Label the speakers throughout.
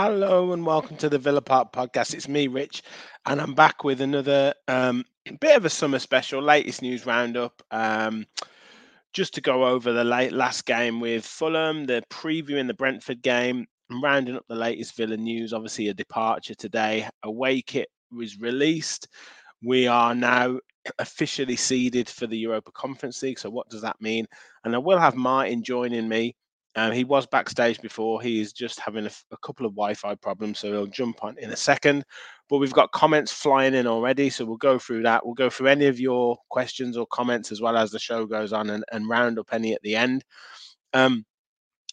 Speaker 1: Hello and welcome to the Villa Park podcast. It's me, Rich, and I'm back with another um, bit of a summer special, latest news roundup. Um, just to go over the late last game with Fulham, the preview in the Brentford game, and rounding up the latest Villa news. Obviously, a departure today. Away kit was released. We are now officially seeded for the Europa Conference League. So, what does that mean? And I will have Martin joining me um, he was backstage before. He is just having a, a, couple of Wi-Fi problems, so he'll jump on in a second. But we've got comments flying in already, so we'll go through that. We'll go through any of your questions or comments as well as the show goes on, and, and round up any at the end. Um,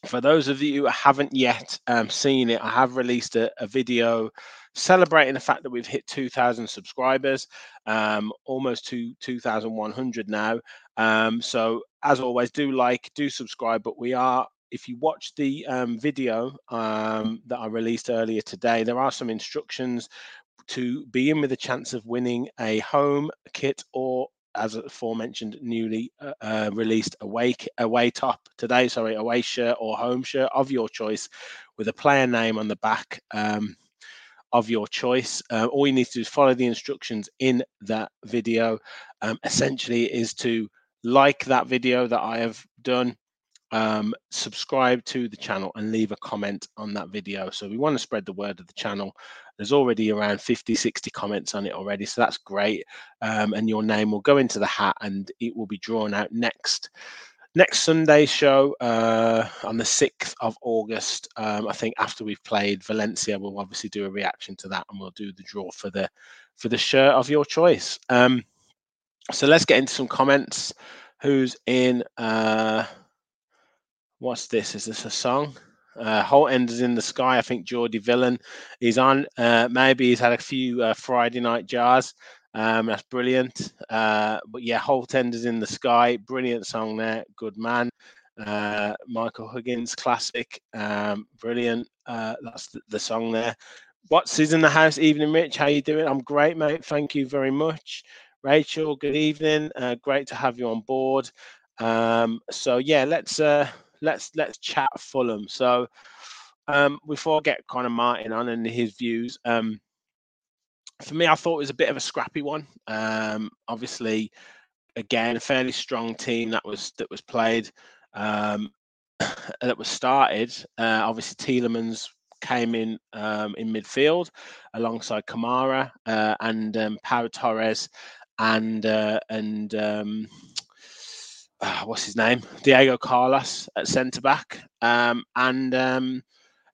Speaker 1: for those of you who haven't yet um, seen it, I have released a, a, video celebrating the fact that we've hit 2,000 subscribers, um, almost to 2,100 now. Um, so, as always, do like, do subscribe. But we are if you watch the um, video um, that I released earlier today, there are some instructions to be in with a chance of winning a home kit or as aforementioned newly uh, uh, released away away top today sorry away shirt or home shirt of your choice with a player name on the back um, of your choice. Uh, all you need to do is follow the instructions in that video. Um, essentially is to like that video that i have done um, subscribe to the channel and leave a comment on that video. So we want to spread the word of the channel. There's already around 50, 60 comments on it already. So that's great. Um, and your name will go into the hat and it will be drawn out next next Sunday show uh, on the 6th of August. Um, I think after we've played Valencia, we'll obviously do a reaction to that and we'll do the draw for the for the shirt of your choice. Um, so let's get into some comments. Who's in? Uh, what's this? Is this a song? Uh, Holte Enders in the Sky. I think Geordie Villain is on. Uh, maybe he's had a few uh, Friday night jars. Um, that's brilliant. Uh, but yeah, Holte Enders in the Sky. Brilliant song there. Good man. Uh, Michael Huggins classic. Um, brilliant. Uh, that's the, the, song there. What's is in the house? Evening, Rich. How are you doing? I'm great, mate. Thank you very much. Rachel, good evening. great to have you on board. Um, so yeah, let's let's let's chat Fulham. So um, before I get of Martin on and his views, um, for me, I thought it was a bit of a scrappy one. Um, obviously, again, a fairly strong team that was that was played, um, that was started. Uh, obviously, Tielemans came in um, in midfield alongside Kamara uh, and um, Pau Torres and uh, and um, uh, what's his name? Diego Carlos at centre back. Um, and um,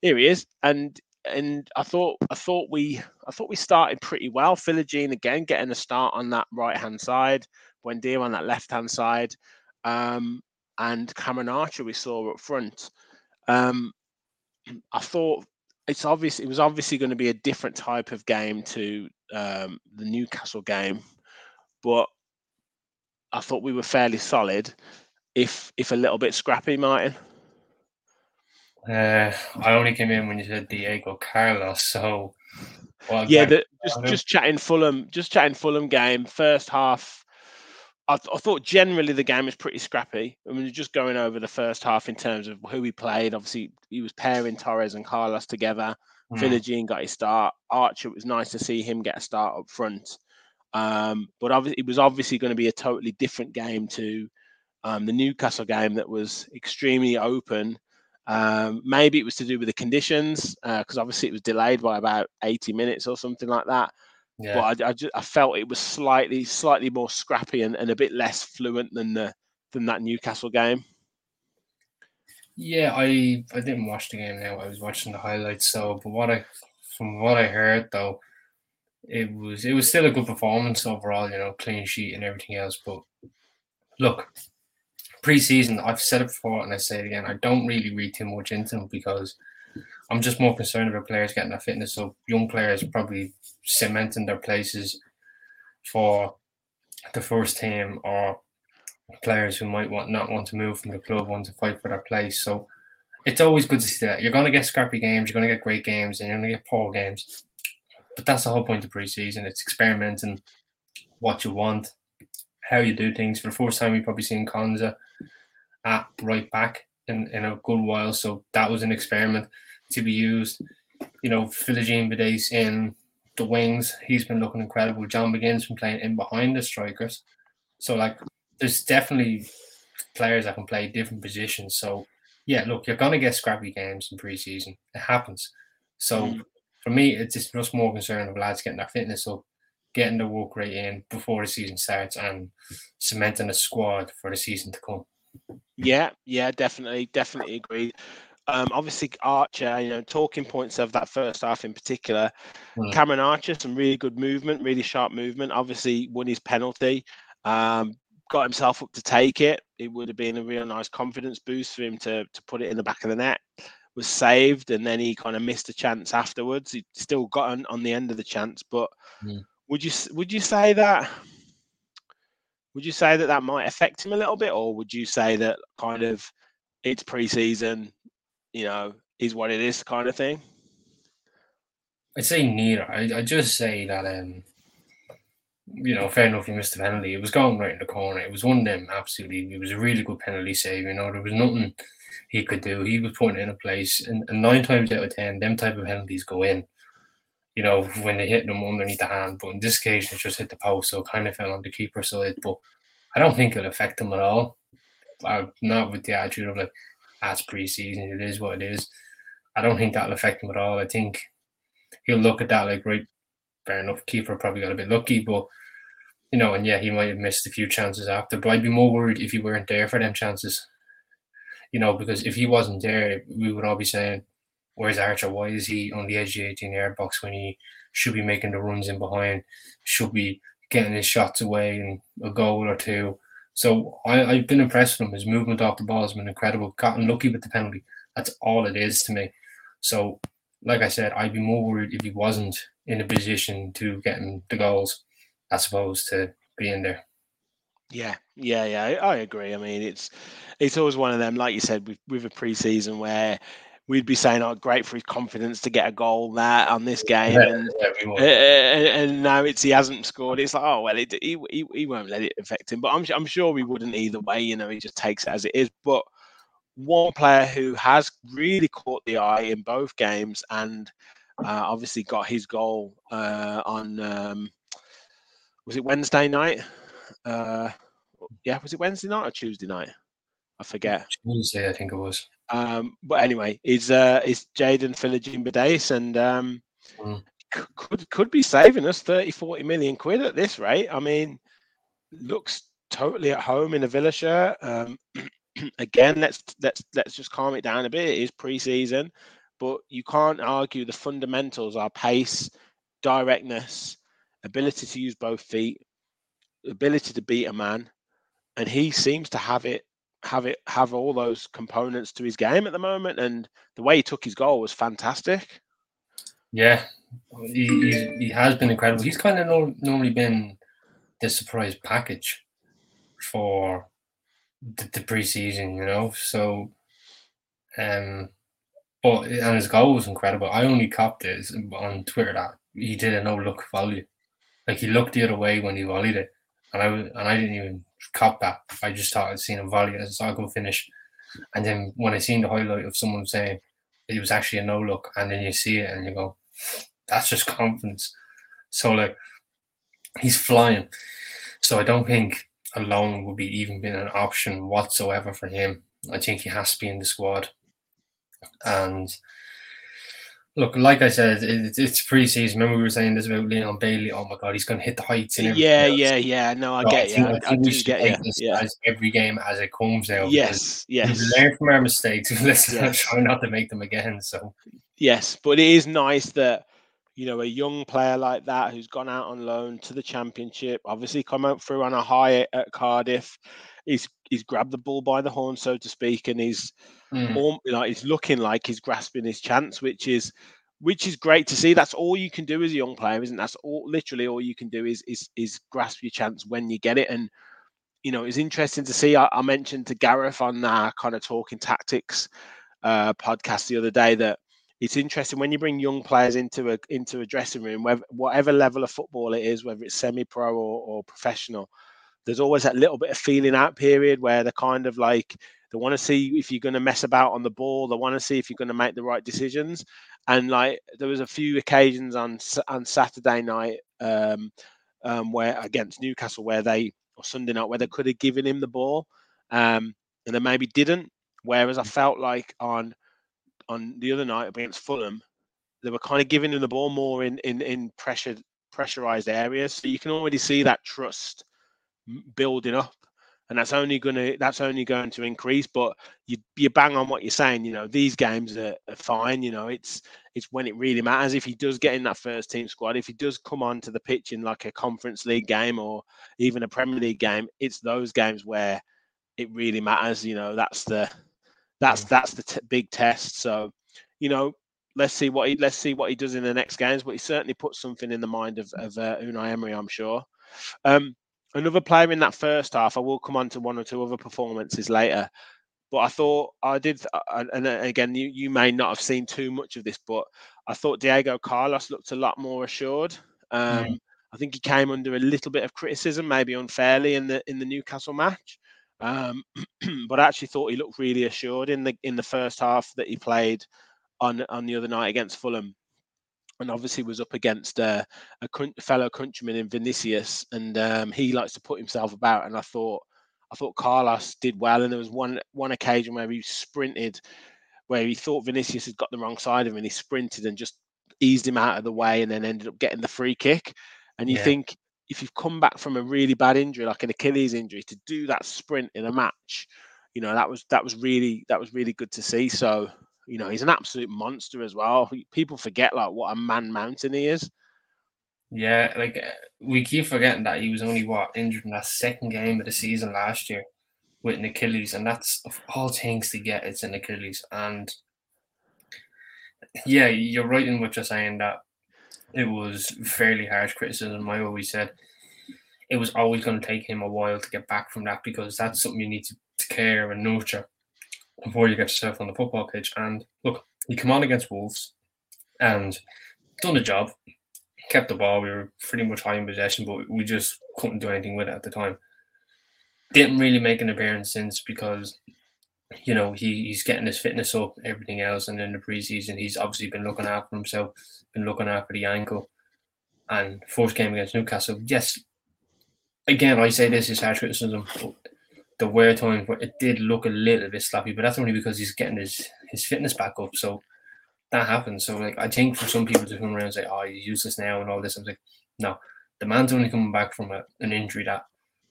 Speaker 1: here he is. And and I thought I thought we I thought we started pretty well. Philogene again getting a start on that right hand side, Buendia on that left hand side, um, and Cameron Archer we saw up front. Um, I thought it's obvious it was obviously going to be a different type of game to um, the Newcastle game, but I thought we were fairly solid, if if a little bit scrappy, Martin.
Speaker 2: Uh, I only came in when you said Diego Carlos, so
Speaker 1: well, yeah, the, just just chatting Fulham, just chatting Fulham game first half. I, th- I, thought generally the game was pretty scrappy. I mean, just going over the first half in terms of who he played. Obviously, he was pairing Torres and Carlos together. Mm. Philogene got his start. Archer, it was nice to see him get a start up front. Um, but obviously, it was obviously going to be a totally different game to um, the Newcastle game that was extremely open. Um, maybe it was to do with the conditions because uh, obviously it was delayed by about 80 minutes or something like that. Yeah. But I, I, just, I felt it was slightly slightly more scrappy and, and a bit less fluent than the than that Newcastle game.
Speaker 2: Yeah, I I didn't watch the game now. I was watching the highlights. So, but what I from what I heard though, it was it was still a good performance overall, you know, clean sheet and everything else. But look, preseason, I've said it before and I say it again, I don't really read too much into them because I'm just more concerned about players getting their fitness. So young players probably cementing their places for the first team or players who might want not want to move from the club, want to fight for their place. So it's always good to see that. You're gonna get scrappy games, you're gonna get great games, and you're gonna get poor games. But that's the whole point of preseason. It's experimenting what you want, how you do things. For the first time, we've probably seen Konsa at right back in, in a good while. So that was an experiment to be used. you know, Philogene Bidace in the wings, he's been looking incredible. John McGinn's been playing in behind the strikers. So like there's definitely players that can play different positions. So yeah, look, you're gonna get scrappy games in preseason. It happens. So mm. For me, it's just, just more concerned of lads getting their fitness up, getting the work rate in before the season starts, and cementing a squad for the season to come.
Speaker 1: Yeah, yeah, definitely, definitely agree. Um, obviously, Archer, you know, talking points of that first half in particular. Mm. Cameron Archer, some really good movement, really sharp movement. Obviously, won his penalty, um, got himself up to take it. It would have been a real nice confidence boost for him to to put it in the back of the net. Was saved, and then he kind of missed a chance afterwards. He still got on, on the end of the chance, but mm. would you would you say that? Would you say that that might affect him a little bit, or would you say that kind of it's preseason, you know, is what it is kind of thing?
Speaker 2: I'd say neither. I I just say that um, you know, fair enough, he missed the penalty. It was going right in the corner. It was one of them, absolutely. It was a really good penalty save. You know, there was nothing he could do. He was putting in a place, and, and nine times out of ten, them type of penalties go in. You know, when they hit them underneath the hand, but in this case, it just hit the post, so it kind of fell on the keeper side. But I don't think it'll affect him at all. I'm not with the attitude of like, that's preseason. It is what it is. I don't think that'll affect him at all. I think he'll look at that like, right, fair enough. Keeper probably got a bit lucky, but you know, and yeah, he might have missed a few chances after. But I'd be more worried if he weren't there for them chances. You know, because if he wasn't there, we would all be saying, "Where's Archer? Why is he on the edge of the 18 yard box when he should be making the runs in behind? Should be getting his shots away and a goal or two. So I, I've been impressed with him. His movement off the ball has been incredible. Gotten lucky with the penalty. That's all it is to me. So, like I said, I'd be more worried if he wasn't in a position to getting the goals as opposed to being there.
Speaker 1: Yeah, yeah, yeah. I, I, agree. I mean, it's it's always one of them, like you said, with with a preseason where we'd be saying, "Oh, great for his confidence to get a goal there on this game," yeah, and, yeah, and, and now it's he hasn't scored. It's like, oh well, it, he, he he won't let it affect him. But I'm I'm sure we wouldn't either way. You know, he just takes it as it is. But one player who has really caught the eye in both games and uh, obviously got his goal uh, on. Um, was it Wednesday night? Uh, yeah, was it Wednesday night or Tuesday night? I forget.
Speaker 2: Tuesday, I think it was.
Speaker 1: Um, but anyway, is uh, is Jaden Philogene Bidace and um, mm. could could be saving us 30, 40 million quid at this rate. I mean, looks totally at home in a Villa shirt. Um, again, let's let's let's just calm it down a bit. It is preseason, but you can't argue the fundamentals are pace, directness, ability to use both feet, ability to beat a man, and he seems to have it have it have all those components to his game at the moment. And the way he took his goal was fantastic.
Speaker 2: Yeah, he he, has been incredible. He's kind of no, normally been the surprise package for the, the preseason, you know. So, um, but and his goal was incredible. I only copped it on Twitter that he did a no look volley. Like he looked the other way when he volleyed it, and I and I didn't even cop that. I just thought I'd seen him volley as a go finish, and then when I seen the highlight of someone saying it was actually a no look, and then you see it and you go, that's just confidence. So like he's flying. So I don't think alone would be even been an option whatsoever for him. I think he has to be in the squad, and Look, like I said, it, it's preseason. Remember we were saying this about Leon Bailey. Oh my God, he's going to hit the heights.
Speaker 1: And yeah, yeah, yeah. No, I get you. I, I, I do get you.
Speaker 2: Yeah. As every game as it comes now.
Speaker 1: Yes, yes.
Speaker 2: We learn from our mistakes. Let's yes. try not to make them again. So.
Speaker 1: Yes, but it is nice that you know a young player like that who's gone out on loan to the championship, obviously come out through on a high at Cardiff. He's he's grabbed the bull by the horn, so to speak, and he's mm. all, like he's looking like he's grasping his chance, which is which is great to see. That's all you can do as a young player, isn't that's all literally all you can do is is is grasp your chance when you get it. And you know, it's interesting to see. I, I mentioned to Gareth on our kind of talking tactics uh, podcast the other day that it's interesting when you bring young players into a into a dressing room, whether, whatever level of football it is, whether it's semi-pro or, or professional. There's always that little bit of feeling out period where they're kind of like They want to see if you're going to mess about on the ball. They want to see if you're going to make the right decisions. And like there was a few occasions on on Saturday night um, um, where against Newcastle where they or Sunday night where they could have given him the ball, um, and they maybe didn't. Whereas I felt like on on the other night against Fulham, they were kind of giving him the ball more in in in pressure pressurized areas. So you can already see that trust building up and that's only going to that's only going to increase. But you you bang on what you're saying. You know these games are, are, fine. You know it's it's when it really matters. If he does get in that first team squad, if he does come onto the pitch in like a Conference League game or even a Premier League game, it's those games where it really matters. You know that's the that's that's the t- big test. So you know let's see what he let's see what he does in the next games. But he certainly puts something in the mind of of uh, Unai Emery, I'm sure. Um, another player in that first half. I will come on to one or two other performances later. But I thought I did, uh, and uh, again, you, you may not have seen too much of this, but I thought Diego Carlos looked a lot more assured. Um, mm. I think he came under a little bit of criticism, maybe unfairly, in the in the Newcastle match. Um, but I actually thought he looked really assured in the in the first half that he played on on the other night against Fulham and obviously was up against uh, a fellow countryman in Vinicius, and um, he likes to put himself about. And I thought, I thought Carlos did well, and there was one one occasion where he sprinted, where he thought Vinicius had got the wrong side of him, and he sprinted and just eased him out of the way, and then ended up getting the free kick. And you yeah. think if you've come back from a really bad injury, like an Achilles injury, to do that sprint in a match, you know that was that was really that was really good to see. So you know, he's an absolute monster as well. People forget like what a man mountain he is.
Speaker 2: Yeah, like uh, we keep forgetting that he was only what injured in that second game of the season last year with an Achilles, and that's of all things to get. It's an Achilles, and yeah, you're right in what you're saying that it was fairly harsh criticism. I always said it was always going to take him a while to get back from that because that's something you need to, to care and nurture before you get yourself on the football pitch. And look, he come on against Wolves and done the job, kept the ball. We were pretty much high in possession, but we just couldn't do anything with it at the time. Didn't really make an appearance since because you know he, he's getting his fitness up, everything else, and in the preseason he's obviously been looking after himself, been looking after the ankle. And first game against Newcastle, yes. Again, I say this is harsh criticism, but the wear time where it did look a little bit sloppy, but that's only because he's getting his his fitness back up. So that happens. So like I think for some people to come around and say, "Oh, he's useless now" and all this, I'm like, no, the man's only coming back from a, an injury that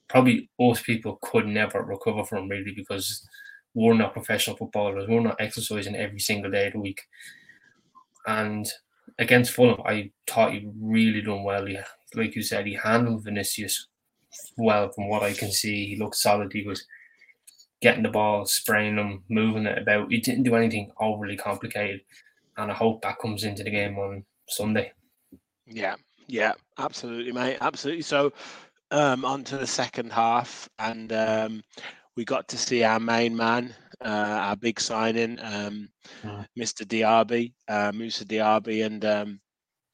Speaker 2: probably most people could never recover from, really, because we're not professional footballers. We're not exercising every single day of the week. And against Fulham, I thought he really done well. He, like you said, he handled Vinicius well from what I can see. He looked solid. He was getting the ball, spraying them, moving it about. He didn't do anything overly complicated. And I hope that comes into the game on Sunday.
Speaker 1: Yeah, yeah, absolutely, mate. Absolutely. So um on to the second half and um we got to see our main man, uh, our big signing, um, mm. Mr. Diaby, uh, Musa Diaby, and um,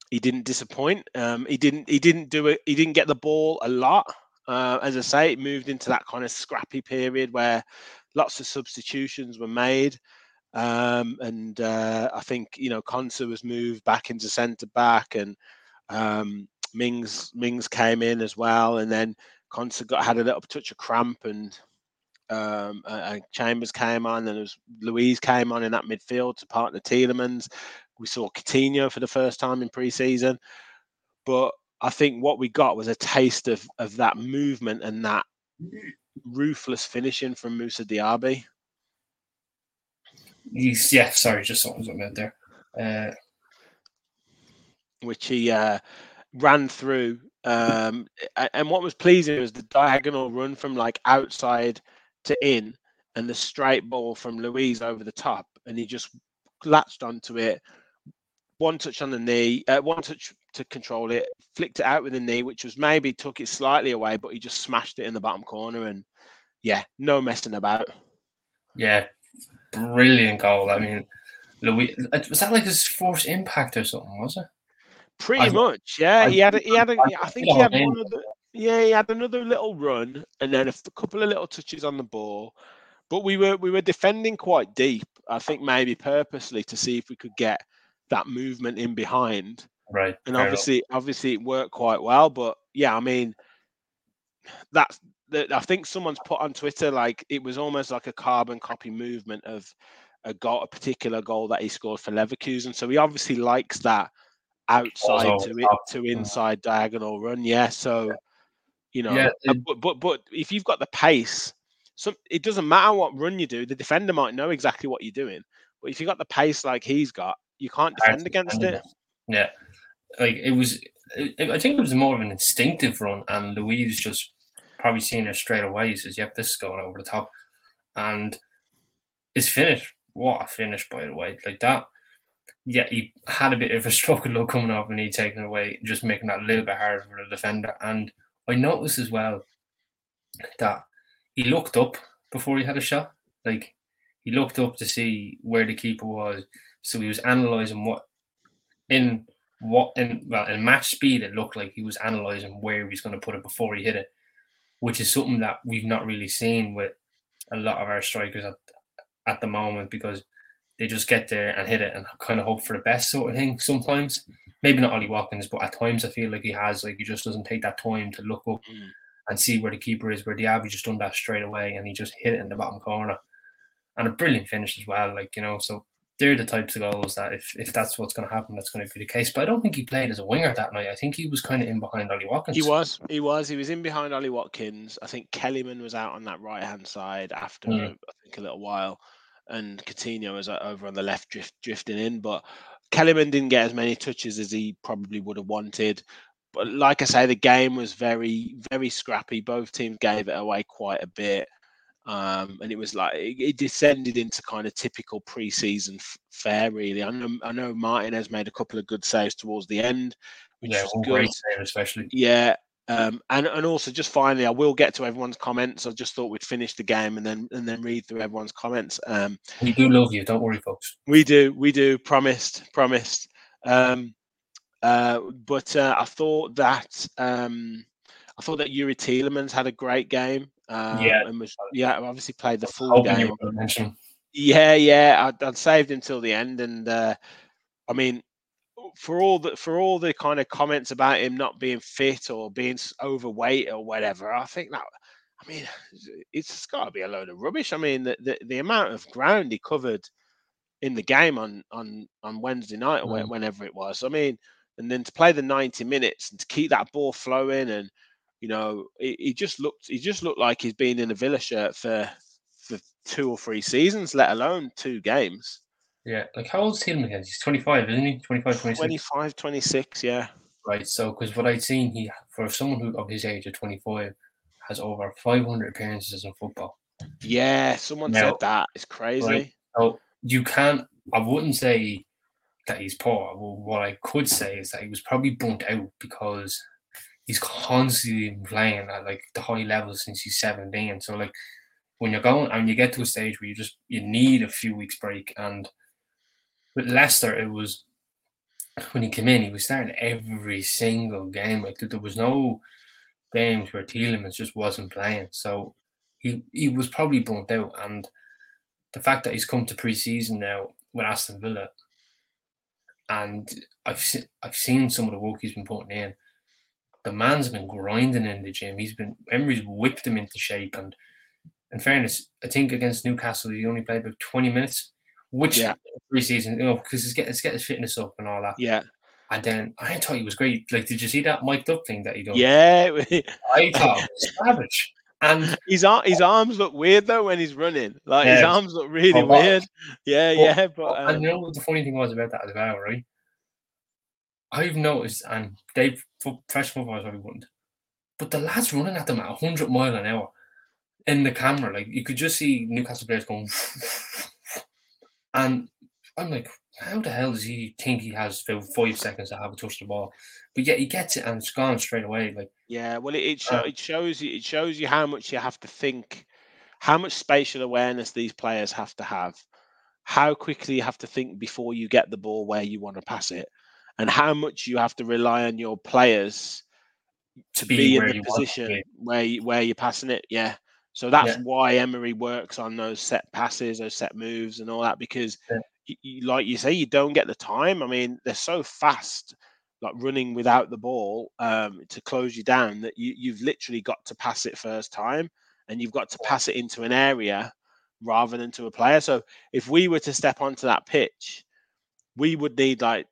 Speaker 1: he didn't disappoint. Um, he didn't. He didn't do it. He didn't get the ball a lot. Uh, as I say, it moved into that kind of scrappy period where lots of substitutions were made. Um, and uh, I think you know Konsa was moved back into centre back, and um, Mings Mings came in as well, and then Konsa got had a little touch of cramp, and um, Chambers came on, and was, Luiz came on in that midfield to partner Tielemans. We saw Coutinho for the first time in pre-season, but I think what we got was a taste of of that movement and that ruthless finishing from Musa Diaby.
Speaker 2: He's, yeah, sorry, just something's up there. Uh,
Speaker 1: which he uh, ran through. Um, and what was pleasing was the diagonal run from like outside to in and the straight ball from Luiz over the top. And he just latched onto it, one touch on the knee, uh, one touch to control it, flicked it out with the knee, which was maybe took it slightly away, but he just smashed it in the bottom corner. And yeah, no messing about.
Speaker 2: Yeah, brilliant goal. I mean, Luiz, uh, was that like his first impact or something? Was it?
Speaker 1: Pretty I, much, yeah. I, he had, a, he had, a, I, I think he had one of the, yeah, he had another little run and then a couple of little touches on the ball. but we were we were defending quite deep. I think maybe purposely to see if we could get that movement in behind.
Speaker 2: Right.
Speaker 1: And obviously, enough. obviously, it worked quite well. But yeah, I mean, that's that. I think someone's put on Twitter like it was almost like a carbon copy movement of a goal, a particular goal that he scored for Leverkusen. So he obviously likes that outside to it, to inside diagonal run. Yeah. So you know, yeah, uh, it, but, but but if you've got the pace, so it doesn't matter what run you do. The defender might know exactly what you're doing, but if you've got the pace like he's got, you can't defend against it.
Speaker 2: Yeah, like it was. It, I think it was more of an instinctive run, and Luiz just probably seen it straight away. He says, "Yep, this is going over the top," and it's finished. What a finish, by the way! Like that. Yeah, he had a bit of a stroke of luck coming off, and he taken it away, just making that a little bit harder for the defender. And I noticed as well that he looked up before he had a shot. Like he looked up to see where the keeper was. So he was analysing what in what in well in match speed it looked like he was analysing where he was going to put it before he hit it, which is something that we've not really seen with a lot of our strikers at at the moment because they just get there and hit it and kind of hope for the best sort of thing sometimes. Maybe not Ollie Watkins, but at times I feel like he has like he just doesn't take that time to look up mm. and see where the keeper is, where Diaby just done that straight away and he just hit it in the bottom corner. And a brilliant finish as well, like you know, so they're the types of goals that if, if that's what's going to happen, that's going to be the case. But I don't think he played as a winger that night. I think he was kind of in behind Ollie Watkins.
Speaker 1: He was. He was. He was in behind Ollie Watkins. I think Kellyman was out on that right hand side after mm. I think a little while, and Coutinho was uh, over on the left, drift, drifting in. But Kellyman didn't get as many touches as he probably would have wanted. But like I say, the game was very, very scrappy. Both teams gave it away quite a bit. Um, and it was like it, it, descended into kind of typical preseason f- fare. Really, I know I know Martinez made a couple of good saves towards the end,
Speaker 2: which yeah, was good. great save especially.
Speaker 1: Yeah, um, and and also just finally, I will get to everyone's comments. I just thought we'd finish the game and then and then read through everyone's comments. Um,
Speaker 2: we do love you. Don't worry, folks.
Speaker 1: We do. We do. Promised. Promised. Um, uh, but uh, I thought that um, I thought that Youri Tielemans had a great game. Um, yeah, and was yeah obviously played the full game. Yeah, yeah, I'd, I'd, saved him till the end, and uh, I mean, for all the for all the kind of comments about him not being fit or being overweight or whatever, I think that I mean it's got to be a load of rubbish. I mean, the, the, the amount of ground he covered in the game on on on Wednesday night or mm. whenever it was. I mean, and then to play the ninety minutes and to keep that ball flowing and you know, he, he just looked he just looked like he's been in a Villa shirt for for two or three seasons, let alone two games.
Speaker 2: Yeah, like how old's Tielemans again? He's 25, isn't he? 25, 26?
Speaker 1: 25, 26, yeah.
Speaker 2: Right, so because what I'd seen, he for someone who of his age of 25 has over 500 appearances in football.
Speaker 1: Yeah, someone now, said that. It's crazy. Right,
Speaker 2: so you can't, I wouldn't say that he's poor. Well, what I could say is that he was probably burnt out because he's constantly playing at like the high level since he's 17. So like when you're going and you get to a stage where you just you need a few weeks break and with Leicester it was when he came in he was starting every single game like there was no games where Tielemans just wasn't playing so he he was probably burnt out and the fact that he's come to pre-season now with Aston Villa and I've seen I've seen some of the work he's been putting in the man's been grinding in the gym. He's been Emery's whipped him into shape. And in fairness, I think against Newcastle he only played about twenty minutes, which yeah. preseason, you know, because he's get, get his fitness up and all that.
Speaker 1: Yeah.
Speaker 2: And then I thought he was great. Like, did you see that mic'd up thing that he done?
Speaker 1: Yeah.
Speaker 2: I thought it was savage. And
Speaker 1: his his arms look weird though when he's running. Like yeah. his arms look really weird. Yeah, but, yeah. But
Speaker 2: um, and you know what the funny thing was about that as well, right? I've noticed, and Dave, fresh footballers probably wouldn't, but the lads running at them at 100 mile an hour in the camera, like you could just see Newcastle players going, and I'm like, how the hell does he think he has five seconds to have a touch the ball? But yet he gets it and it's gone straight away. Like,
Speaker 1: yeah, well, it it, show, uh, it shows you it shows you how much you have to think, how much spatial awareness these players have to have, how quickly you have to think before you get the ball where you want to pass it and how much you have to rely on your players to be, be in the position where you, where you're passing it. Yeah. So that's
Speaker 2: Yeah.
Speaker 1: why Emery works on those set passes, those set moves, and all that because,
Speaker 2: Yeah.
Speaker 1: y- y- like you say, you don't get the time. I mean, they're so fast, like running without the ball um, to close you down that you, you've literally got to pass it first time, and you've got to pass it into an area rather than to a player. So if we were to step onto that pitch, we would need like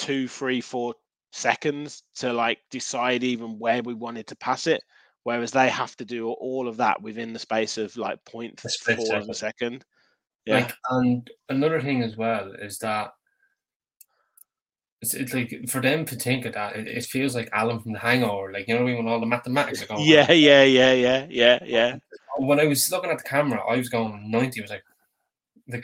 Speaker 1: two, three, four seconds to like decide even where we wanted to pass it. Whereas they have to do all of that within the space of like point four of a second. Yeah.
Speaker 2: Like, and another thing as well is that it's, it's like for them to think of that, it, it feels like Alan from the Hangover. Like you know what I mean when all the mathematics are going.
Speaker 1: yeah, yeah, yeah, yeah, yeah, yeah.
Speaker 2: When I was looking at the camera, I was going ninety. I was like, I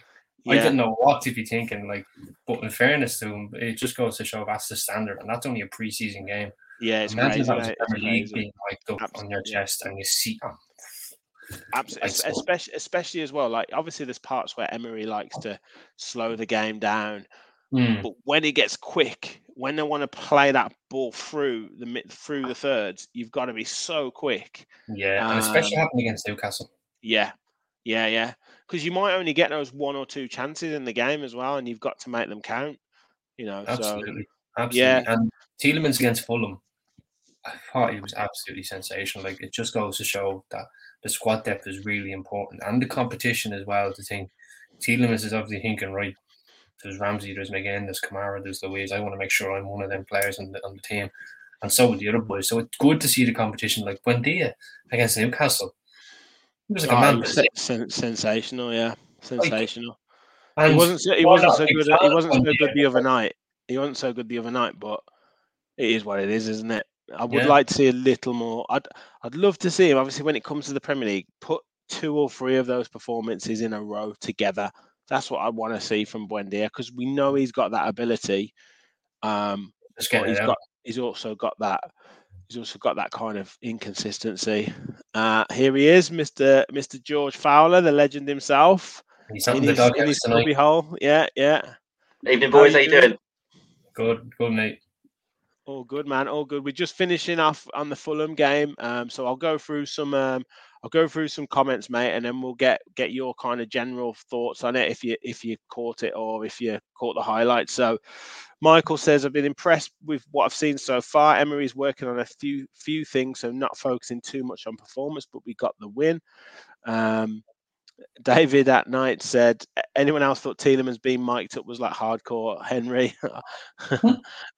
Speaker 1: Yeah.
Speaker 2: didn't know what to be thinking. Like, but in fairness to him, it just goes to show that's the standard, and that's only a preseason game.
Speaker 1: Yeah, it's
Speaker 2: Imagine
Speaker 1: crazy.
Speaker 2: that.
Speaker 1: It's crazy.
Speaker 2: being hiked up on your chest, and you see. Oh,
Speaker 1: Absolutely,
Speaker 2: I
Speaker 1: especially especially as well. Like obviously, there's parts where Emery likes to slow the game down,
Speaker 2: mm,
Speaker 1: but when it gets quick, when they want to play that ball through the mid through the thirds, you've got to be so quick.
Speaker 2: yeah, and especially
Speaker 1: Um,
Speaker 2: happened against Newcastle.
Speaker 1: Yeah, yeah, yeah. Because you might only get those one or two chances in the game as well, and you've got to make them count. You know, so
Speaker 2: Absolutely, absolutely.
Speaker 1: yeah.
Speaker 2: And Tielemans against Fulham, I thought he was absolutely sensational. Like it just goes to show that the squad depth is really important, and the competition as well. To think Tielemans is obviously thinking right. There's Ramsey, there's McGinn, there's Kamara, there's Luiz. I want to make sure I'm one of them players on the on the team, and so would the other boys. So it's good to see the competition. Like Buendia against Newcastle, like a
Speaker 1: Oh,
Speaker 2: man.
Speaker 1: he was sen- sen- sensational, yeah, sensational.
Speaker 2: And
Speaker 1: he wasn't. so- He wasn't so good. He wasn't so good the other night. He wasn't so good the other night, but it is what it is, isn't it? I would
Speaker 2: Yeah.
Speaker 1: like to see a little more. I'd I'd love to see him. Obviously, when it comes to the Premier League, put two or three of those performances in a row together. That's what I want to see from Buendia because we know he's got that ability. Um,
Speaker 2: Just
Speaker 1: but
Speaker 2: getting
Speaker 1: he's
Speaker 2: out.
Speaker 1: got he's also got that he's also got that kind of inconsistency. Uh, here he is, Mr. Mr. George Fowler, the legend himself,
Speaker 2: He's
Speaker 1: in
Speaker 2: something the
Speaker 1: his,
Speaker 2: dog
Speaker 1: in his
Speaker 2: tonight.
Speaker 1: cubby hole. Yeah, yeah.
Speaker 3: Evening, boys.
Speaker 1: you
Speaker 3: How you
Speaker 1: doing?
Speaker 3: doing?
Speaker 2: Good, good mate.
Speaker 1: All good, man. All good. We're just finishing off on the Fulham game, um, so I'll go through some. Um, I'll go through some comments, mate, and then we'll get get your kind of general thoughts on it if you if you caught it or if you caught the highlights. So, Michael says I've been impressed with what I've seen so far. Emery's working on a few few things, so not focusing too much on performance, but we got the win. Um, David at night said, anyone else thought Tielemans being mic'd up was like hardcore Henry?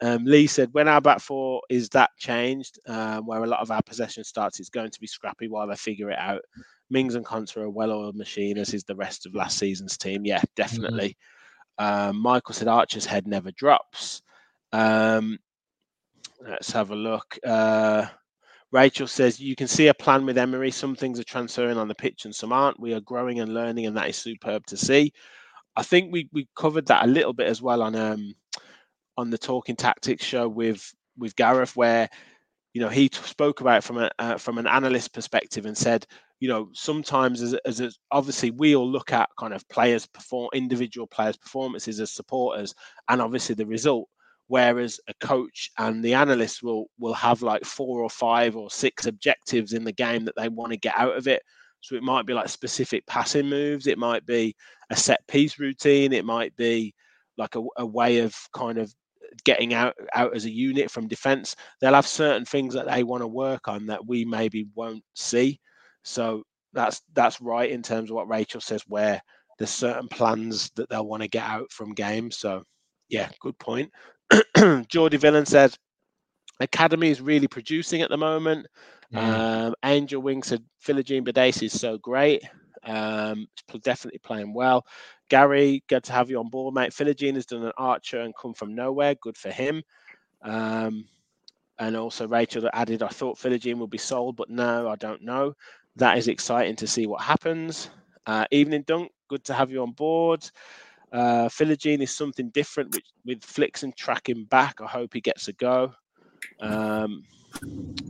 Speaker 1: um, Lee said, when our back four is that changed, um, where a lot of our possession starts, it's going to be scrappy while they figure it out. Mings and Konsa are a well-oiled machine, as is the rest of last season's team. Yeah, definitely. Um, Michael said Archer's head never drops. Um, let's have a look. Uh, Rachel says you can see a plan with Emery. Some things are transferring on the pitch and some aren't. We are growing and learning, and that is superb to see. I think we we covered that a little bit as well on um on the Talking Tactics show with with Gareth, where you know he t- spoke about from a uh, from an analyst perspective and said you know sometimes as, as a, obviously we all look at kind of players perform individual players performances as supporters and obviously the result whereas a coach and the analyst will will have like four or five or six objectives in the game that they want to get out of it. So it might be like specific passing moves it might be a set piece routine it might be like a, a way of kind of getting out out as a unit from defense. They'll have certain things that they want to work on that we maybe won't see. So that's that's right in terms of what rachel says where there's certain plans that they'll want to get out from games. So yeah good point Geordie Villain said, Academy is really producing at the moment. Um, Angel Wing said, Philogene Bidace is so great. Um, definitely playing well. Gary, good to have you on board, mate. Philogene has done an archer and come from nowhere. Good for him. Um, and also Rachel added, I thought Philogene would be sold, but no, I don't know. That is exciting to see what happens. Uh, evening Dunk, good to have you on board. Uh, Philogene is something different with, with flicks and tracking back. I hope he gets a go. Um,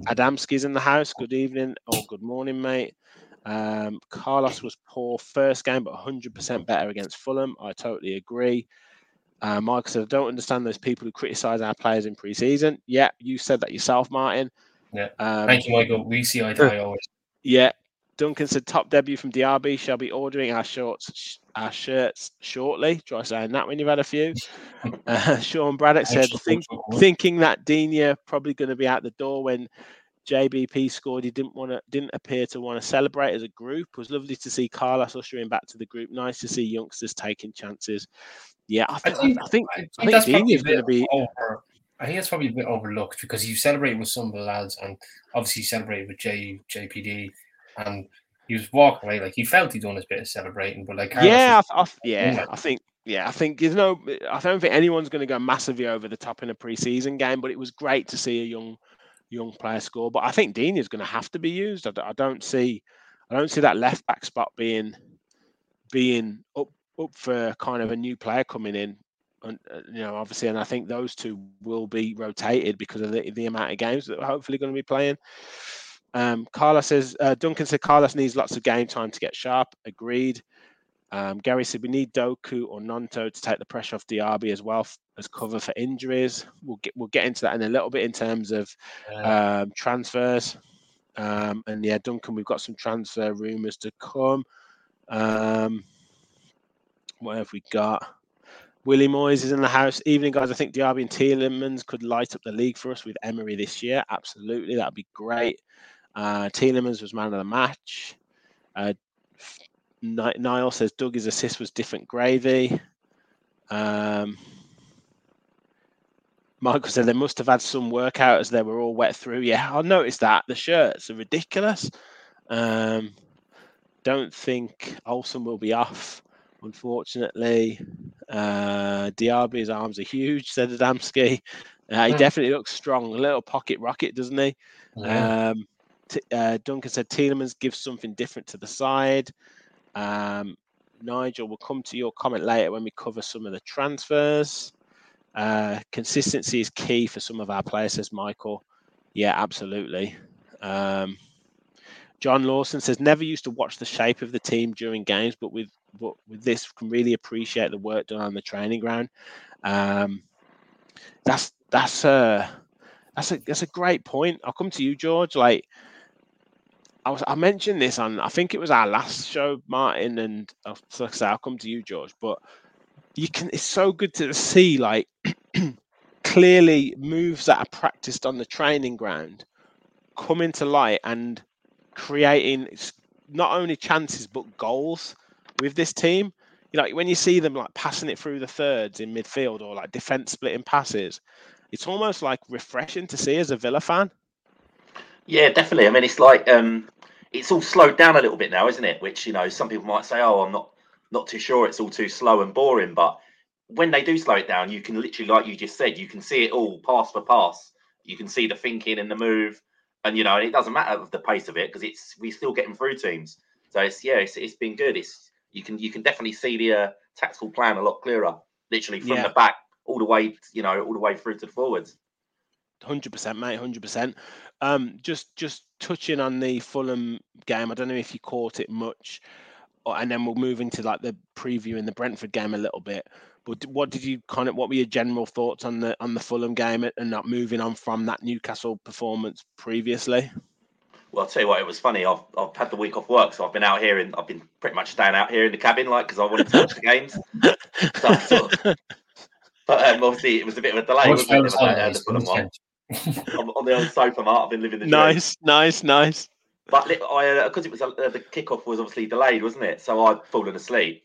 Speaker 1: Adamski's in the house. Good evening or good morning, mate. Um, Carlos was poor first game, but 100% better against Fulham. I totally agree. Uh, Michael said, I don't understand those people who criticise our players in pre season. Yeah, you said that yourself, Martin.
Speaker 2: Yeah.
Speaker 1: Um,
Speaker 2: Thank you, Michael. We see eye to eye always.
Speaker 1: yeah. Duncan said top debut from DRB. Shall be ordering our shorts, our shirts shortly. Try saying that when you've had a few. Uh, Sean Braddock said, Think, thinking that Digne probably going to be out the door when JBP scored. He didn't want to, didn't appear to want to celebrate as a group. It was lovely to see Carlos ushering back to the group. Nice to see youngsters taking chances. Yeah, I think I think, I think, I think, I think Digne is going to be.
Speaker 2: Over, I think that's probably a bit overlooked because you celebrated with some of the lads, and obviously celebrated with J JPD, and he was walking away like he felt he'd done his bit of celebrating, but like
Speaker 1: yeah, I, I, yeah, I think yeah, I think there's no, I don't think anyone's going to go massively over the top in a preseason game, but it was great to see a young young player score. But I think Digne is going to have to be used. I, I don't see, I don't see that left back spot being being up up for kind of a new player coming in. And uh, you know, obviously, and I think those two will be rotated because of the, the amount of games that we're hopefully going to be playing. Um, Carlos says uh, Duncan said Carlos needs lots of game time to get sharp. Agreed. Um, Gary said we need Doku or Gnonto to take the pressure off Diaby as well as cover for injuries. We'll get we'll get into that in a little bit in terms of yeah. um, transfers. Um, and yeah, Duncan, we've got some transfer rumours to come. Um, what have we got? Willie Moyes is in the house. Evening, guys. I think Diaby and Tielemans could light up the league for us with Emery this year. Absolutely, that'd be great. Uh, Tielemans was man of the match. Uh, Niall says Doug's assist was different gravy. Um, Michael said they must have had some workout as they were all wet through. Yeah, I noticed that. The shirts are ridiculous. Um, don't think Olsen will be off, unfortunately. Uh, Diaby's arms are huge, said Adamski. Uh, he yeah. definitely looks strong. A little pocket rocket, doesn't he? Yeah. Um, t- uh, Duncan said Tielemans gives something different to the side. Um, Nigel, we'll come to your comment later when we cover some of the transfers. Uh, consistency is key for some of our players, says Michael. Yeah, absolutely. Um, John Lawson says never used to watch the shape of the team during games, but with but with this can really appreciate the work done on the training ground. Um, that's that's a that's a that's a great point. I'll come to you, George. Like I was I mentioned this on I think it was our last show, Martin, and uh, like I say, I'll come to you, George. But you can it's so good to see like clearly moves that are practiced on the training ground come into light and creating not only chances but goals with this team. You know, when you see them like passing it through the thirds in midfield or like defense splitting passes, it's almost like refreshing to see as a Villa fan.
Speaker 3: Yeah, definitely. I mean, it's like um, it's all slowed down a little bit now, isn't it? Which you know, some people might say, "Oh, I'm not not too sure. It's all too slow and boring." But when they do slow it down, you can literally, like you just said, you can see it all pass for pass. You can see the thinking and the move, and you know, it doesn't matter the pace of it because it's we're still getting through teams. So it's yeah, it's, it's been good. It's you can you can definitely see the uh, tactical plan a lot clearer, literally from yeah. the back all the way, you know, all the way through to the forwards.
Speaker 1: Hundred percent, mate. Hundred percent. Um, just just touching on the Fulham game. I don't know if you caught it much, and then we'll move into like the preview in the Brentford game a little bit. But what did you kind of? What were your general thoughts on the on the Fulham game and not moving on from that Newcastle performance previously?
Speaker 3: Well, I'll tell you what, it was funny. I've, I've had the week off work, so I've been out here and I've been pretty much staying out here in the cabin, like because I wanted to watch the games. So, sort of, but um, obviously, it was a bit of a delay. Wasn't it, the Fulham one. On, on, the old sofa, Mark. I've been living the dream.
Speaker 1: Nice, nice, nice.
Speaker 3: But I, because uh, it was uh, the kickoff was obviously delayed, wasn't it? So I'd fallen asleep,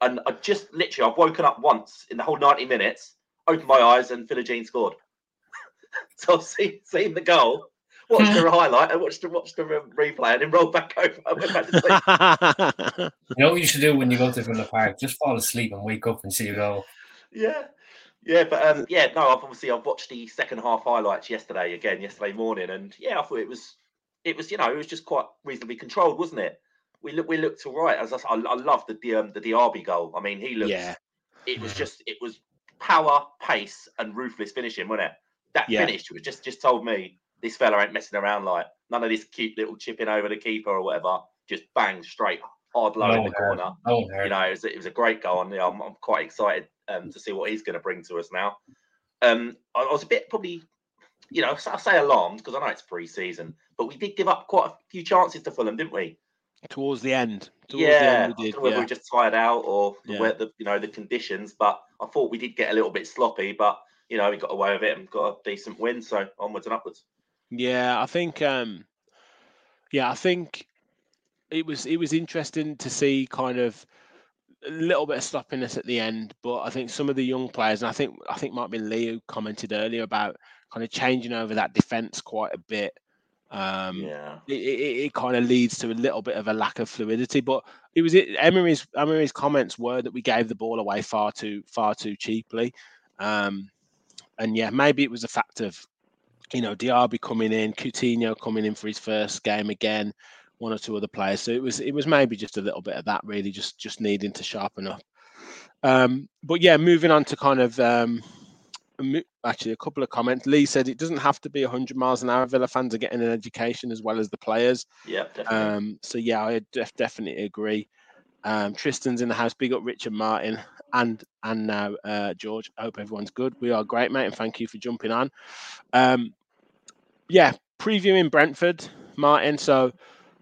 Speaker 3: and I just literally I've woken up once in the whole ninety minutes, opened my eyes, and Philogene scored. so I've seen, seen the goal, watched the highlight, and watched the watched the replay, and then rolled back over. I went back to
Speaker 2: sleep. you know what you should do when you go to Villa Park? Just fall asleep and wake up and see a goal.
Speaker 3: Yeah, yeah, but um, yeah, no, I've obviously I've watched the second half highlights yesterday again yesterday morning, and yeah, I thought it was it was you know it was just quite reasonably controlled, wasn't it? We look we looked all right. As I, I, I love the um, the Diaby goal. I mean, he looked. Yeah. It was just it was power, pace, and ruthless finishing, wasn't it? That yeah. finish was just just told me this fella ain't messing around. Like none of this cute little chipping over the keeper or whatever. Just bang straight hard low no in the corner. No you know, it was, it was a great goal, and I'm, I'm quite excited um, to see what he's going to bring to us now. Um, I, I was a bit probably, you know, I say alarmed because I know it's pre-season, but we did give up quite a few chances to Fulham, didn't we?
Speaker 1: towards the end. Towards
Speaker 3: yeah,
Speaker 1: the end we did.
Speaker 3: don't whether
Speaker 1: Yeah.
Speaker 3: we just tired out or the,
Speaker 1: Yeah.
Speaker 3: wea- the you know the conditions, but I thought we did get a little bit sloppy, but you know we got away with it and got a decent win, so onwards and upwards.
Speaker 1: Yeah, I think um yeah, I think it was it was interesting to see kind of a little bit of sloppiness at the end, but I think some of the young players, and I think I think might be Lee who commented earlier about kind of changing over that defense quite a bit. Um
Speaker 3: yeah,
Speaker 1: it, it, it kind of leads to a little bit of a lack of fluidity. But it was it, Emery's Emery's comments were that we gave the ball away far too far too cheaply, um, and yeah, maybe it was a fact of you know Diaby coming in, Coutinho coming in for his first game again, one or two other players. So it was it was maybe just a little bit of that really, just just needing to sharpen up. Um, but yeah, moving on to kind of um, actually a couple of comments. Lee said it doesn't have to be 100 miles an hour. Villa fans are getting an education as well as the players.
Speaker 3: yeah, definitely.
Speaker 1: Um, so yeah, I def- definitely agree. Um, Tristan's in the house. Big up Richard Martin and and now uh, George. I hope everyone's good. We are great, mate, and thank you for jumping on. Um, yeah, previewing Brentford, Martin. So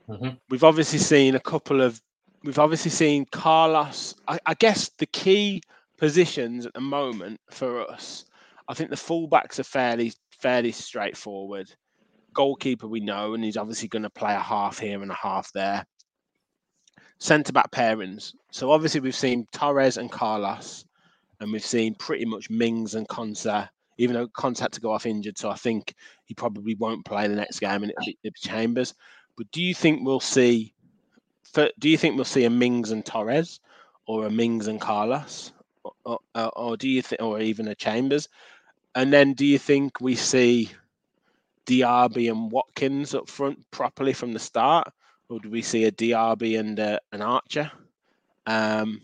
Speaker 2: Mhm.
Speaker 1: we've obviously seen a couple of. We've obviously seen Carlos. I, I guess the key positions at the moment for us. I think the fullbacks are fairly fairly straightforward goalkeeper we know, and he's obviously going to play a half here and a half there. Centre back pairings. So obviously we've seen Torres and Carlos, and we've seen pretty much Mings and Konsa, even though Konsa had to go off injured. So I think he probably won't play the next game, and be, it'll be Chambers. But do you think we'll see? Do you think we'll see a Mings and Torres, or a Mings and Carlos, or, or, or do you think, or even a Chambers? And then do you think we see Diaby and Watkins up front properly from the start, or do we see a Diaby and uh, an Archer? Um,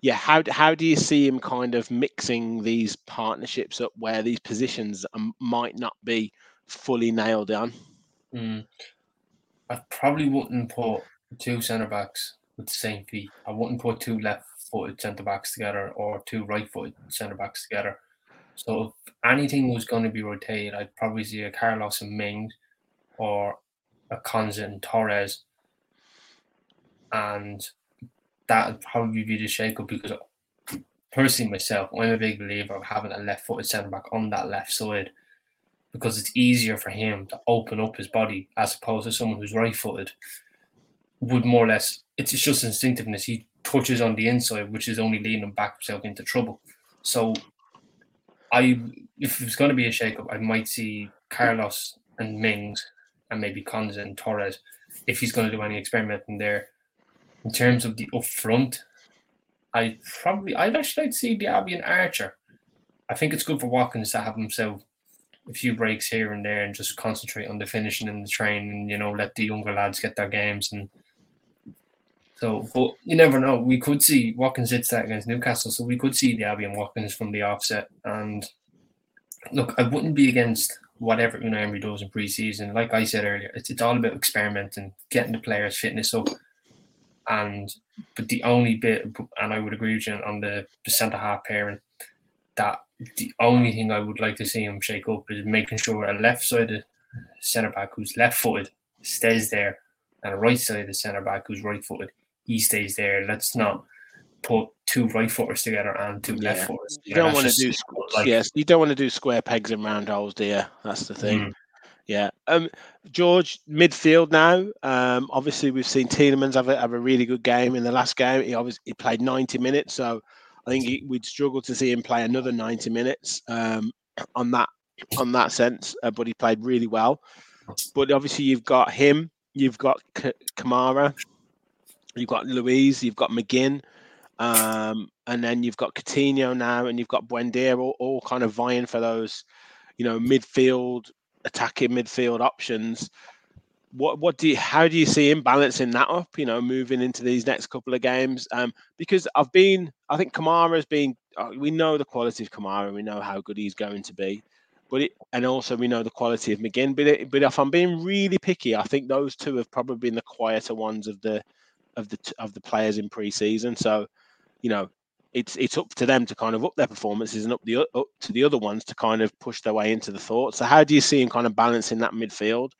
Speaker 1: yeah, how how do you see him kind of mixing these partnerships up where these positions um, might not be fully nailed down?
Speaker 2: Mm. I probably wouldn't put two centre backs with the same feet. I wouldn't put two left footed centre backs together or two right footed centre backs together. So if anything was going to be rotated, I'd probably see a Carlos and Ming or a Konsa and Torres. And that would probably be the shake up because personally myself, I'm a big believer of having a left footed centre back on that left side because it's easier for him to open up his body as opposed to someone who's right footed would more or less it's just instinctiveness. He touches on the inside, which is only leading him back himself into trouble. So I if it's gonna be a shake up, I might see Carlos and Mings and maybe Konsa and Torres if he's gonna do any experimenting there. In terms of the up front, I probably I'd actually like to see Diaby and Archer. I think it's good for Watkins to have himself a few breaks here and there and just concentrate on the finishing and the training, and you know, let the younger lads get their games and so but you never know. We could see Watkins hits that against Newcastle, so we could see Diaby and Watkins from the offset. And look, I wouldn't be against whatever Unai Emery does in pre-season. Like I said earlier, it's, it's all about experimenting, getting the players' fitness up. And but the only bit, and I would agree with you on the, the centre half pairing, that the only thing I would like to see him shake up is making sure a left sided centre back who's left footed stays there, and a right sided centre back who's right footed he stays there. Let's not put two right footers together and two left footers.
Speaker 1: You don't want to do
Speaker 2: like-
Speaker 1: yes, you don't want to do square pegs and round holes, dear. That's the thing.
Speaker 2: Mm.
Speaker 1: Yeah. Um, George, midfield now. Um, obviously we've seen Tielemans have a have a really good game in the last game. He obviously he played 90 minutes, so I think we'd struggle to see him play another 90 minutes um, on that on that sense. Uh, but he played really well. But obviously you've got him, you've got K- Kamara, you've got Luiz, you've got McGinn, um, and then you've got Coutinho now, and you've got Buendia, all, all kind of vying for those, you know, midfield attacking midfield options. What what do you how do you see him balancing that up? You know, moving into these next couple of games, um, because I've been, I think Kamara's been. Uh, we know the quality of Kamara, we know how good he's going to be, but it, and also we know the quality of McGinn. But it, but if I'm being really picky, I think those two have probably been the quieter ones of the of the of the players in pre-season. So, you know, it's it's up to them to kind of up their performances and up the up to the other ones to kind of push their way into the thought. So, how do you see him kind of balancing that midfield?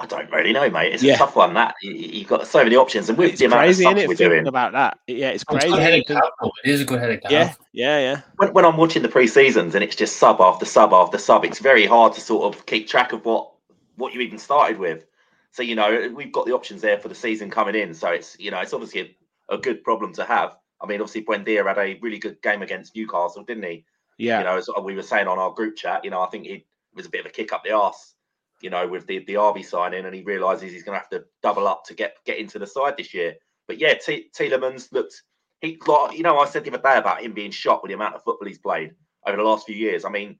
Speaker 3: I don't really know, mate. It's yeah. a tough one. That you, have got so many options, and with
Speaker 1: it's
Speaker 3: the amount
Speaker 1: crazy,
Speaker 3: of stuff
Speaker 1: we're
Speaker 3: doing
Speaker 1: about that, yeah, it's crazy.
Speaker 2: It's it is a good headache.
Speaker 1: Yeah, yeah, yeah.
Speaker 3: When, when I'm watching the pre seasons and it's just sub after sub after sub, it's very hard to sort of keep track of what what you even started with. So you know, we've got the options there for the season coming in. So it's you know, it's obviously a, a good problem to have. I mean, obviously, Buendia had a really good game against Newcastle, didn't he?
Speaker 1: Yeah.
Speaker 3: You know, as we were saying on our group chat, you know, I think it was a bit of a kick up the arse you know, with the the RB signing, and he realizes he's going to have to double up to get get into the side this year. But yeah, T- Tielemans looked he like you know I said the other day about him being shocked with the amount of football he's played over the last few years. I mean,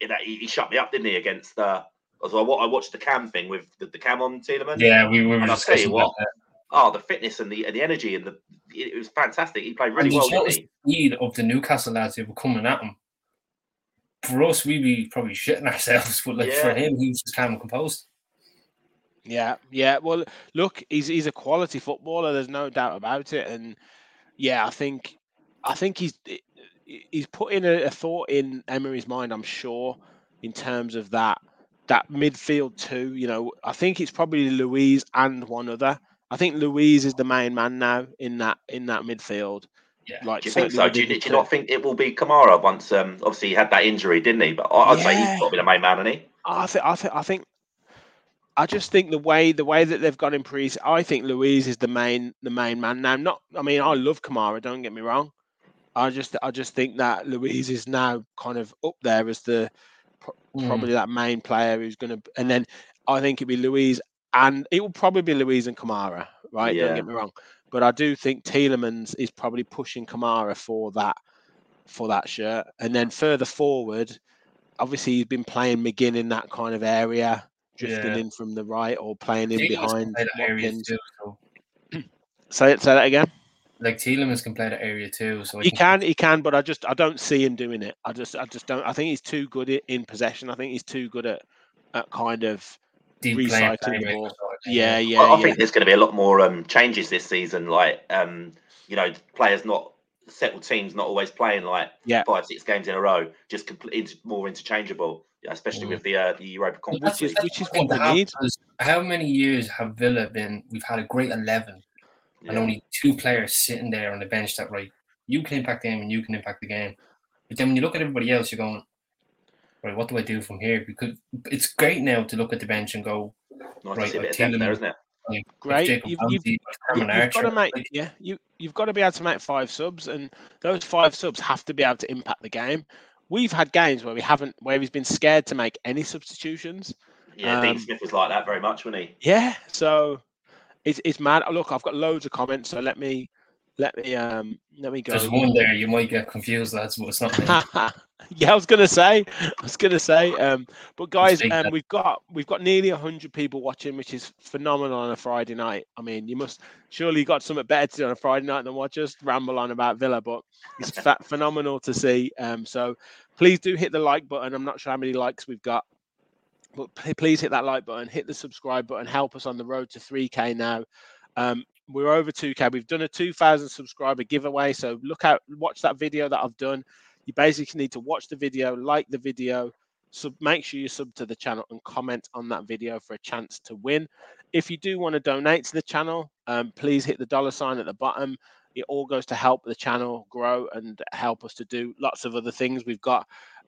Speaker 3: you he, he shut me up, didn't he, against uh, well. What I watched the cam thing with the, the cam on Tielemans.
Speaker 2: Yeah, we, we were.
Speaker 3: And I'll tell you what. Oh, the fitness and the and the energy and the it was fantastic. He played really well.
Speaker 2: The speed of the Newcastle lads who were coming at him for us, we'd be probably shitting ourselves, but like yeah. for him, he was just calm and composed.
Speaker 1: Yeah, yeah. Well, look, he's he's a quality footballer. There's no doubt about it. And yeah, I think I think he's he's putting a, a thought in Emery's mind. I'm sure in terms of that that midfield too. You know, I think it's probably Luiz and one other. I think Luiz is the main man now in that in that midfield.
Speaker 3: Yeah. Like, do you think so? Do you, do you, not think it will be Kamara once? Um, obviously he had that injury, didn't he? But I'd yeah. say he's got to be the main man, isn't he?
Speaker 1: I think. I think. I think. I just think the way the way that they've got in pre, I think Luiz is the main the main man now. Not. I mean, I love Kamara. Don't get me wrong. I just I just think that Luiz is now kind of up there as the mm. probably that main player who's going to. And then I think it'd be Luiz and it will probably be Luiz and Kamara. Right. Yeah. Don't get me wrong. But I do think Tielemans is probably pushing Kamara for that for that shirt. And then further forward, obviously he's been playing McGinn in that kind of area, drifting yeah. in from the right or playing in behind. Too, so. say it. Say that again.
Speaker 2: Like Tielemans can play that area too, so
Speaker 1: he can, he can, but I just I don't see him doing it. I just I just don't. I think he's too good in possession. I think he's too good at at kind of recycling ball. Yeah, yeah. I,
Speaker 3: I think there's going to be a lot more um, changes this season. Like, um, you know, players not settled teams not always playing like
Speaker 1: yeah.
Speaker 3: five, six games in a row, just complete more interchangeable. Yeah, especially mm. with the uh, the Europa Conference,
Speaker 1: which is, which is what we need.
Speaker 2: How many years have Villa been? We've had a great eleven, yeah. and only two players sitting there on the bench that right. You can impact the game, and you can impact the game. But then when you look at everybody else, you're going, right, what do I do from here? Because it's great now to look at the bench and go,
Speaker 3: nice right, to see there, isn't it?
Speaker 1: Great. You've, you've, you've, you've got to make yeah you you've got to be able to make five subs, and those five subs have to be able to impact the game. We've had games where we haven't where he's been scared to make any substitutions.
Speaker 3: Yeah, um, Dean Smith was like that very much, wasn't he?
Speaker 1: Yeah, so it's it's mad. Look, I've got loads of comments, so let me let me um let me go.
Speaker 2: There's one there. You might get confused. That's what's not.
Speaker 1: yeah, I was gonna say. I was gonna say. Um, but guys, um, we've got we've got nearly hundred people watching, which is phenomenal on a Friday night. I mean, you must surely got something better to do on a Friday night than watch us ramble on about Villa. But it's phenomenal to see. Um, so please do hit the like button. I'm not sure how many likes we've got. But please hit that like button, hit the subscribe button, help us on the road to 3K now. Um, we're over 2k we've done a 2000 subscriber giveaway so look out watch that video that i've done. You basically need to watch the video like the video sub make sure you sub to the channel and comment on that video for a chance to win. If you do want to donate to the channel um, please hit the dollar sign at the bottom. It all goes to help the channel grow and help us to do lots of other things. We've got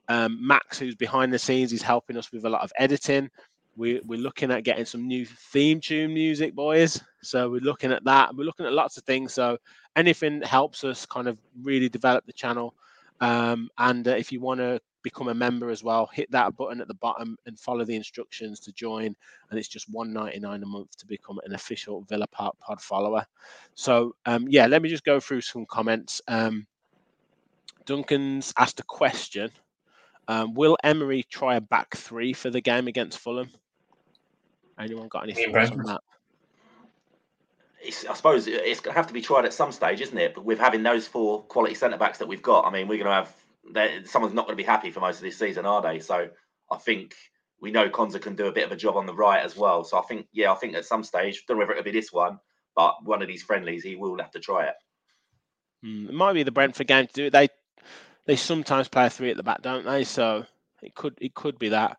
Speaker 1: um, max who's behind the scenes. He's helping us with a lot of editing we, we're looking at getting some new theme tune music, boys. So we're looking at that. We're looking at lots of things. So anything helps us kind of really develop the channel. Um, and uh, if you want to become a member as well, hit that button at the bottom and follow the instructions to join. And it's just one ninety nine a month to become an official Villa Park Pod follower. So um, yeah, let me just go through some comments. Um, Duncan's asked a question. Um, will Emery try a back three for the game against Fulham? Anyone got any thoughts on that?
Speaker 3: It's, I suppose it's going to have to be tried at some stage, isn't it? But with having those four quality centre backs that we've got, I mean, we're going to have someone's not going to be happy for most of this season, are they? So I think we know Konsa can do a bit of a job on the right as well. So I think, yeah, I think at some stage, don't know whether it'll be this one, but one of these friendlies, he will have to try it.
Speaker 1: Mm, it might be the Brentford game to do it. They they sometimes play three at the back, don't they? So it could it could be that.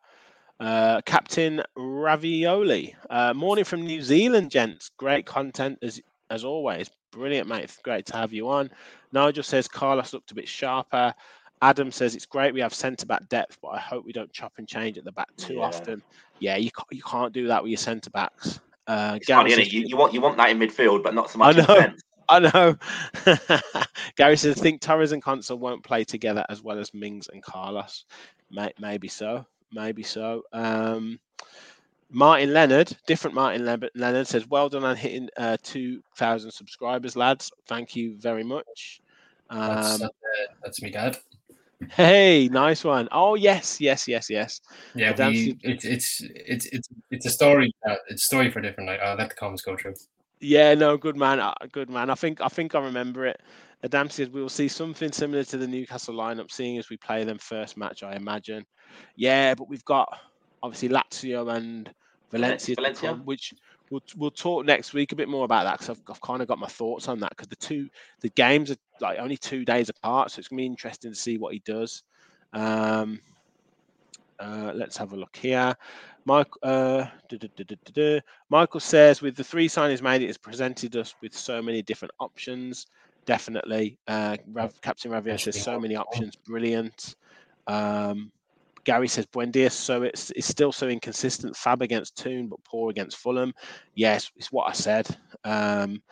Speaker 1: Uh, Captain Ravioli. Uh, morning from New Zealand, gents. Great content as as always. Brilliant, mate. Great to have you on. Nigel says Carlos looked a bit sharper. Adam says it's great we have centre back depth, but I hope we don't chop and change at the back too
Speaker 3: Yeah.
Speaker 1: often. Yeah, you can't, you can't do that with your centre backs. Uh, Gary
Speaker 3: funny,
Speaker 1: says-
Speaker 3: You, you want you want that in midfield, but not so much in
Speaker 1: know. I know. Gary says, think Torres and Konsa won't play together as well as Mings and Carlos. May- maybe so. Maybe so. Um, Martin Leonard, different Martin Le- Leonard, says, well done on hitting uh, 2,000 subscribers, lads. Thank you very much.
Speaker 2: That's,
Speaker 1: Um,
Speaker 2: uh, that's me, dad.
Speaker 1: hey, nice one. Oh, yes, yes, yes, yes.
Speaker 2: Yeah, we, it's it's it's it's it's a story. Uh, it's a story for a different night. I'll let the comments go through.
Speaker 1: Yeah, no, good man, uh, good man. I think I think I remember it. Adam says we will see something similar to the Newcastle lineup, seeing as we play them first match. I imagine. Yeah, but we've got obviously Lazio and Valencia,
Speaker 3: Valencia.
Speaker 1: come, which we'll we'll talk next week a bit more about that because I've, I've kind of got my thoughts on that because the two the games are like only two days apart, so it's gonna be interesting to see what he does. Um, uh, let's have a look here. Mike, uh, duh, duh, duh. Michael says, with the three signings made, it has presented us with so many different options. Definitely. Uh, Rav, Captain Ravier says, so many options. Brilliant. Um, Gary says, Buendia, so it's, it's still so inconsistent. Fab against Toon, but poor against Fulham. Yes, it's what I said. Um,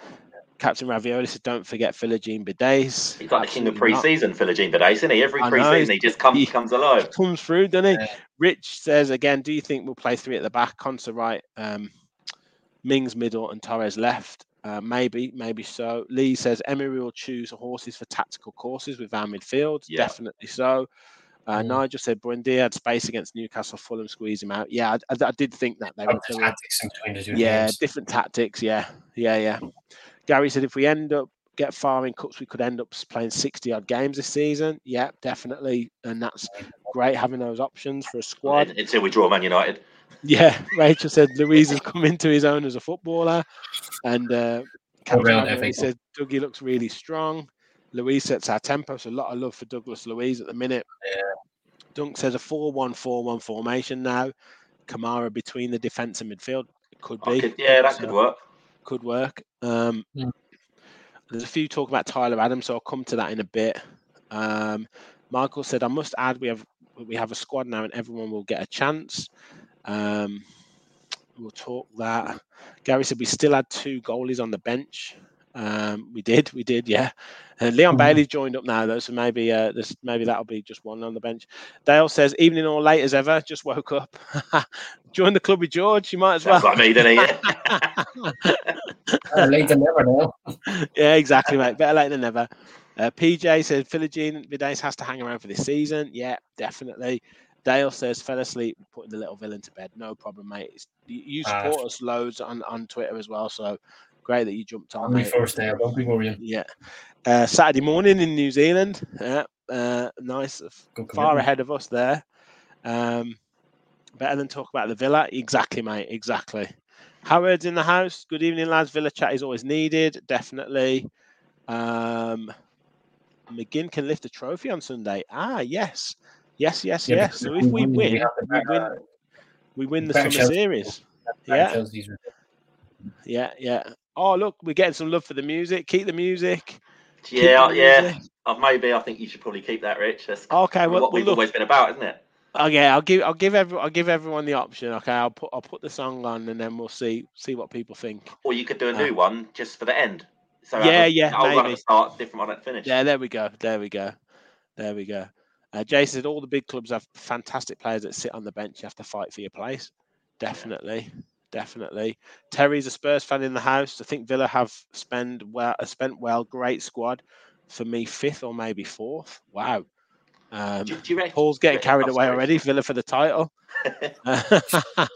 Speaker 1: Captain Ravioli says, don't forget Philogene Bidace.
Speaker 3: He's like the king of
Speaker 1: Absolutely
Speaker 3: pre-season for Legion today, isn't he? Every
Speaker 1: I
Speaker 3: pre-season he just comes
Speaker 1: he-
Speaker 3: comes alive.
Speaker 1: comes through, doesn't he?
Speaker 2: Yeah.
Speaker 1: Rich says again, do you think we'll play three at the back, Konsa right, um, Mings middle, and Torres left? Uh, maybe, maybe so. Lee says Emery will choose horses for tactical courses with our midfield.
Speaker 3: Yeah.
Speaker 1: Definitely so. Uh,
Speaker 2: Mm.
Speaker 1: Nigel said Buendia had space against Newcastle, Fulham squeeze him out. Yeah, I, I- I did think that they were.
Speaker 2: Like the
Speaker 1: they were-
Speaker 2: tactics in between
Speaker 1: yeah,
Speaker 2: games.
Speaker 1: different tactics. Yeah, yeah, yeah. Gary said if we end up get far in cups, we could end up playing sixty odd games this season. Yeah, definitely, and that's great having those options for a squad.
Speaker 3: Until we draw Man United.
Speaker 1: Yeah, Rachel said Luiz has come into his own as a footballer, and uh, Captain
Speaker 2: round
Speaker 1: Ravioli
Speaker 2: FA Cup.
Speaker 1: said Dougie looks really strong. Luiz sets our tempo, so a lot of love for Douglas Luiz at the minute.
Speaker 2: Yeah.
Speaker 1: Dunk says a 4-1-4-1 formation now. Kamara between the defence and midfield. It could be.
Speaker 3: could- yeah, that
Speaker 1: So-
Speaker 3: could work.
Speaker 1: could work. Um,
Speaker 2: Mm.
Speaker 1: There's a few talk about Tyler Adams, so I'll come to that in a bit. Um, Michael said, "I must add, we have we have a squad now, and everyone will get a chance." Um, we'll talk that. Gary said we still had two goalies on the bench. Um, we did, we did, yeah. And Leon
Speaker 2: Mhm.
Speaker 1: Bailey joined up now, though, so maybe uh, this maybe that'll be just one on the bench. Dale says, "Evening or late as ever, just woke up. Join the club with George. You might as well."
Speaker 3: Sounds like me, doesn't he?
Speaker 2: Uh, late than never now.
Speaker 1: yeah, exactly, mate. Better late than never. Uh, PJ says Philogene Bidace has to hang around for this season. Yeah, definitely. Dale says fell asleep putting the little villain to bed. No problem, mate. It's, you,
Speaker 2: Ah.
Speaker 1: support us loads on, on Twitter as well, so great that you jumped on. Mate.
Speaker 2: first day, don't be worrying.
Speaker 1: Yeah. Uh, Saturday morning in New Zealand. Yeah, uh, nice.
Speaker 2: Good
Speaker 1: Far ahead of us there. Um, better than talk about the Villa. Exactly, mate. Exactly. Howard's in the house. Good evening, lads. Villa chat is always needed. Definitely. Um, McGinn can lift a trophy on Sunday. Ah, yes. Yes, yes,
Speaker 2: Yeah,
Speaker 1: yes. So if we
Speaker 2: we
Speaker 1: win,
Speaker 2: have the
Speaker 1: we win, we win the summer
Speaker 2: Chelsea.
Speaker 1: series. Yeah. Yeah, yeah. Oh, look, we're getting some love for the music. Keep the music. Keep
Speaker 3: yeah,
Speaker 1: the
Speaker 3: yeah.
Speaker 1: music.
Speaker 3: Uh, maybe I think you should probably keep that, Rich. That's
Speaker 1: Okay, well,
Speaker 3: what
Speaker 1: well
Speaker 3: we've
Speaker 1: look,
Speaker 3: always been about, isn't it?
Speaker 1: Okay, I'll give I'll give every I'll give everyone the option. Okay, I'll put I'll put the song on and then we'll see see what people think.
Speaker 3: Or you could do a
Speaker 1: Ah.
Speaker 3: new one just for the end. So
Speaker 1: Yeah,
Speaker 3: a-
Speaker 1: yeah,
Speaker 3: I'll run at
Speaker 1: maybe.
Speaker 3: the start, different one at the finish.
Speaker 1: Yeah, there we go. There we go. There we go. Uh, Jason said all the big clubs have fantastic players that sit on the bench. You have to fight for your place. Definitely, definitely. Terry's a Spurs fan in the house. I think Villa have spent well. Spent well. Great squad. For me, fifth or maybe fourth. Wow. Um,
Speaker 3: Do, do you reckon?
Speaker 1: Paul's getting carried away already. Villa for the title.
Speaker 2: I,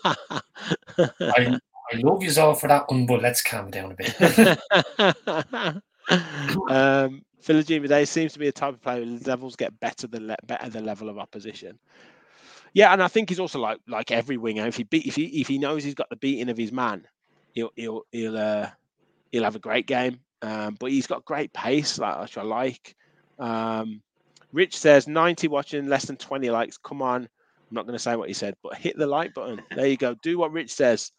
Speaker 2: I love you all for that one, but let's calm down a bit.
Speaker 1: um, Philogene Bidace seems to be a type of player whose levels get better than le- better the level of opposition. Yeah, and I think he's also like like every winger. If he beat if he if he knows he's got the beating of his man, he'll he'll he'll uh, he'll have a great game. Um, but he's got great pace, like which I like. Um, Rich says ninety watching, less than twenty likes. Come on, I'm not going to say what he said, but hit the like button. There you go. Do what Rich says.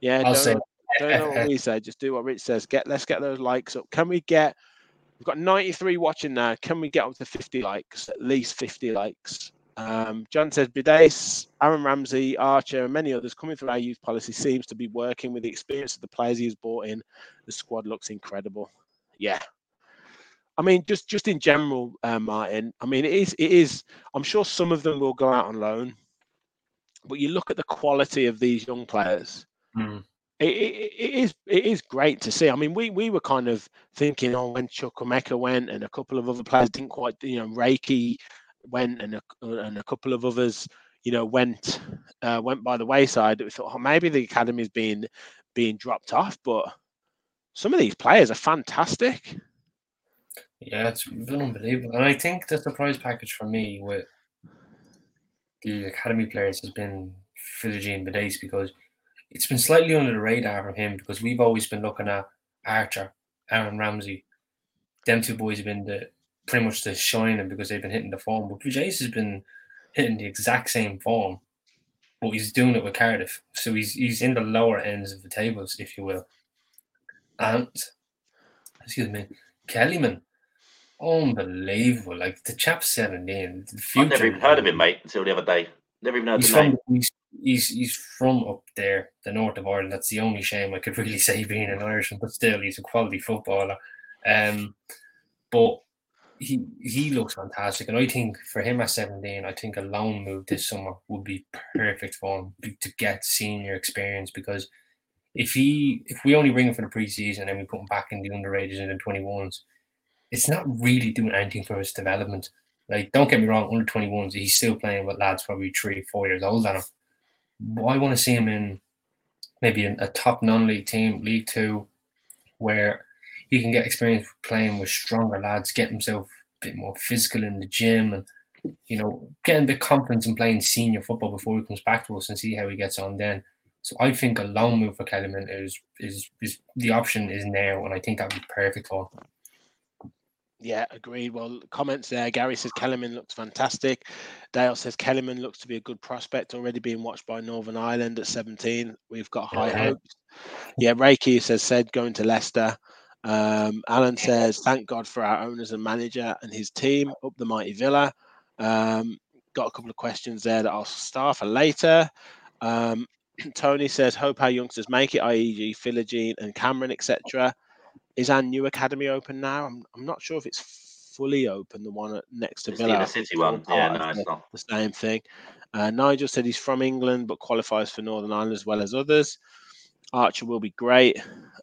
Speaker 1: Yeah,
Speaker 2: I'll
Speaker 1: don't,
Speaker 2: say.
Speaker 1: know, don't know what we say. Just do what Rich says. Get let's get those likes up. Can we get? We've got 93 watching now. Can we get up to 50 likes? At least 50 likes. Um, John says Bidace, Aaron Ramsey, Archer, and many others coming through our youth policy seems to be working with the experience of the players he has brought in. The squad looks incredible. Yeah. I mean, just just in general, uh, Martin. I mean, it is it is. I'm sure some of them will go out on loan, but you look at the quality of these young players.
Speaker 2: Mm.
Speaker 1: It, it, is it is great to see. I mean, we we were kind of thinking, oh, when Chukwuemeka went and a couple of other players didn't quite, you know, Reiki went and a, and a couple of others, you know, went uh, went by the wayside. We thought, oh, maybe the academy's being being dropped off, but some of these players are fantastic.
Speaker 2: Yeah, it's been unbelievable. And I think the surprise package for me with the academy players has been Philogene Bidace because it's been slightly under the radar from him because we've always been looking at Archer, Aaron Ramsey. Them two boys have been the pretty much the shining because they've been hitting the form. But Bidace has been hitting the exact same form, but he's doing it with Cardiff. So he's he's in the lower ends of the tables, if you will. And excuse me, Kellyman unbelievable. Like the chap settling in. The future,
Speaker 3: I've never even heard of him, mate, until the other day. Never even heard
Speaker 2: He's
Speaker 3: the
Speaker 2: from, he's, he's he's from up there, the north of Ireland. That's the only shame I could really say being an Irishman, but still, he's a quality footballer. Um, but he he looks fantastic, and I think for him at seventeen, I think a loan move this summer would be perfect for him to get senior experience because if he if we only bring him for the preseason and we put him back in the underrated and the twenty ones, it's not really doing anything for his development. Like, don't get me wrong, under 21s, he's still playing with lads probably three, four years old than him. But I want to see him in maybe a top non league team, League Two, where he can get experience playing with stronger lads, get himself a bit more physical in the gym, and you know, getting bit confidence in playing senior football before he comes back to us and see how he gets on then. So I think a long move for Kellyman is is is the option is now, and I think that would be perfect for him.
Speaker 1: Yeah, agreed. Well, comments there. Gary says Kellyman looks fantastic. Dale says Kellyman looks to be a good prospect, already being watched by Northern Ireland at 17. We've got high
Speaker 2: Yeah.
Speaker 1: hopes. Yeah, Reiki says said going to Leicester. Um, Alan says thank God for our owners and manager and his team up the mighty Villa. Um, got a couple of questions there that I'll start for later. Um, Tony says hope our youngsters make it, i.e., Philogene and Cameron, etc is our new academy open now? I'm, I'm not sure if it's fully open, the one at, next to
Speaker 3: It's the
Speaker 1: Villa. think
Speaker 3: city one. Yeah, no, it's
Speaker 1: the,
Speaker 3: not.
Speaker 1: the same thing. Uh, Nigel said he's from England but qualifies for Northern Ireland as well as others. Archer will be great.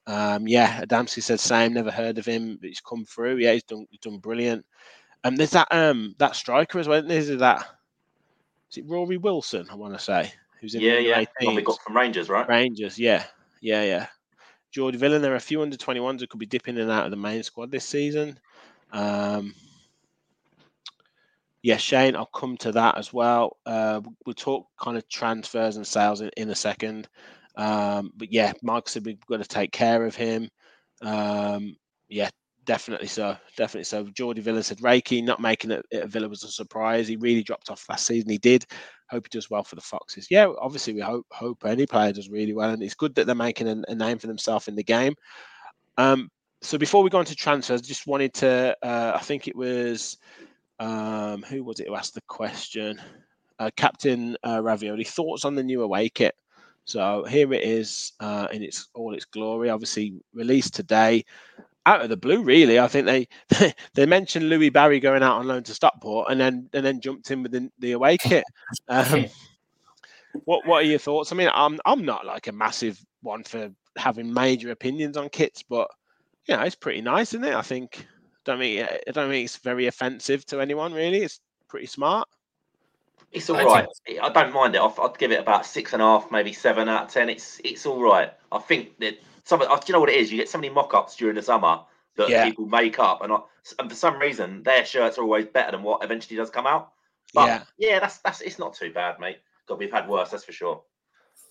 Speaker 1: Um, yeah, Adamski said same. Never heard of him, but he's come through. Yeah, he's done he's done brilliant. And um, there's that um that striker as well. isn't there? Is it that? Is it Rory Wilson? I want to say who's in
Speaker 3: Yeah,
Speaker 1: the
Speaker 3: yeah.
Speaker 1: under
Speaker 3: One we
Speaker 1: 18s?
Speaker 3: got from Rangers, right?
Speaker 1: Rangers, yeah, yeah, yeah. Geordie Villan, there are a few under 21s who could be dipping in and out of the main squad this season. Um, yeah, Shane, I'll come to that as well. Uh, we'll talk kind of transfers and sales in, in a second. Um, but yeah, Mike said we've got to take care of him. Um, yeah, definitely so. Definitely so. Geordie Villa said Reiki not making it at Villa was a surprise. He really dropped off last season. He did. Hope he does well for the Foxes. Yeah, obviously we hope hope any player does really well, and it's good that they're making a, a name for themselves in the game. Um, so before we go on to transfers, just wanted to. Uh, I think it was um, who was it who asked the question? Uh, Captain uh, Ravioli. Thoughts on the new away kit? So here it is uh, in its all its glory. Obviously released today, out of the blue. Really, I think they they mentioned Louis Barry going out on loan to Stockport, and then and then jumped in with the, the away kit. Um, what what are your thoughts? I mean, I'm I'm not like a massive one for having major opinions on kits, but you know, it's pretty nice, isn't it? I think. Don't think I don't think it's very offensive to anyone. Really, it's pretty smart.
Speaker 3: It's all right. I don't mind it. I'd, I'd give it about six and a half, maybe seven out of ten. It's it's all right. I think that some. of- Do you know what it is? You get so many mock-ups during the summer that
Speaker 1: Yeah.
Speaker 3: people make up, and, I, and for some reason their shirts are always better than what eventually does come out. But
Speaker 1: yeah,
Speaker 3: yeah, that's that's it's not too bad, mate. God, we've had worse, that's for sure.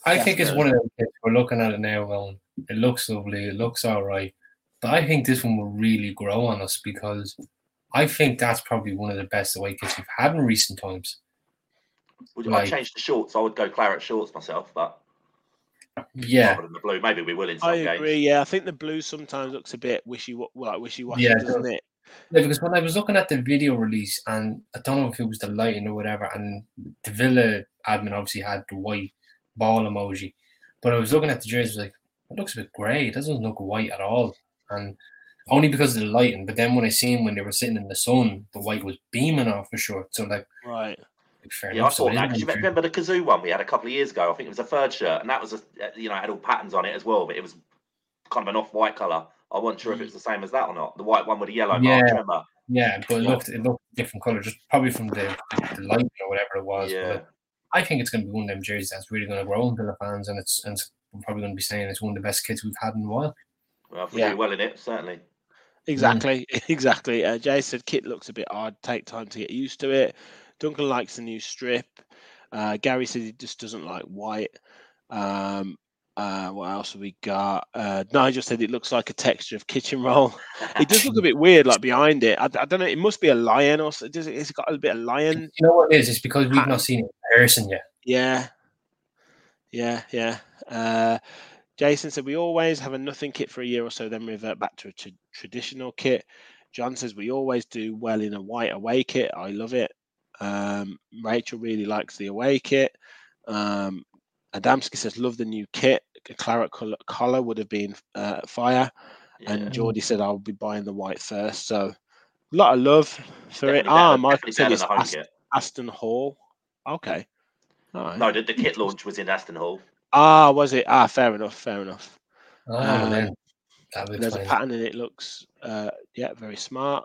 Speaker 2: I think it's one of them kits. We're looking at it now, going, it looks lovely, it looks all right. But I think this one will really grow on us because I think that's probably one of the best away kits we've had in recent times.
Speaker 3: Would,
Speaker 2: Like-
Speaker 3: I'd change the shorts. I would go claret shorts myself, but
Speaker 2: Yeah,
Speaker 3: rather than the blue. Maybe we will in some
Speaker 1: I
Speaker 3: games.
Speaker 1: agree. Yeah, I think the blue sometimes looks a bit wishy, like wishy washy,
Speaker 2: Yeah,
Speaker 1: doesn't it?
Speaker 2: Yeah, because when I was looking at the video release, and I don't know if it was the lighting or whatever, and the Villa admin obviously had the white ball emoji, but I was looking at the jersey, I was like, it looks a bit grey. It doesn't look white at all, and only because of the lighting. But then when I seen when they were sitting in the sun, the white was beaming off for sure. So like,
Speaker 1: Right.
Speaker 2: Like, fair
Speaker 3: Yeah, I
Speaker 2: enough. so
Speaker 3: thought
Speaker 2: it
Speaker 3: that
Speaker 2: is
Speaker 3: because you remember the Cazoo one we had a couple of years ago. I think it was a third shirt, and that was a you know it had all patterns on it as well, but it was kind of an off-white color. I wasn't sure if it was the same as that or not. The white one with the yellow
Speaker 2: Yeah.
Speaker 3: mark. Remember?
Speaker 2: Yeah, but it looked it looked different color, just probably from the, the lighting or whatever it was.
Speaker 3: Yeah.
Speaker 2: like, I think it's going to be one of them jerseys that's really going to grow in Villa fans, and it's and it's, we're probably going to be saying it's one of the best kits we've had in a while.
Speaker 3: Well, if we
Speaker 1: Yeah.
Speaker 3: do well in it, certainly.
Speaker 1: Exactly, exactly. Uh, Jay said kit looks a bit odd. Take time to get used to it. Duncan likes the new strip. Uh, Gary said he just doesn't like white. Um, uh, what else have we got? Uh, Nigel said it looks like a texture of kitchen roll. It does look a bit weird, like behind it. I, I don't know. It must be a lion or so- does it? It's got a bit of lion.
Speaker 2: You know what it is? It's because we've not seen it in person yet.
Speaker 1: Yeah, yeah, yeah. Uh, Jason said we always have a nothing kit for a year or so, then revert back to a tra- traditional kit. John says we always do well in a white away kit. I love it. Um, Rachel really likes the away kit. Um, Adamski says love the new kit. A claret color, collar would have been uh, fire.
Speaker 3: Yeah.
Speaker 1: And Geordie said I'll be buying the white first. So a lot of love for it.
Speaker 3: Definitely
Speaker 1: Ah, Michael said it's
Speaker 3: than
Speaker 1: Ast- Aston Hall. Okay. All right.
Speaker 3: No, the, the kit launch was in Aston Hall.
Speaker 1: Ah, was it? Ah, fair enough. Fair enough.
Speaker 2: Oh,
Speaker 1: Um,
Speaker 2: then that
Speaker 1: There's a pattern in it. Looks, uh, yeah, very smart.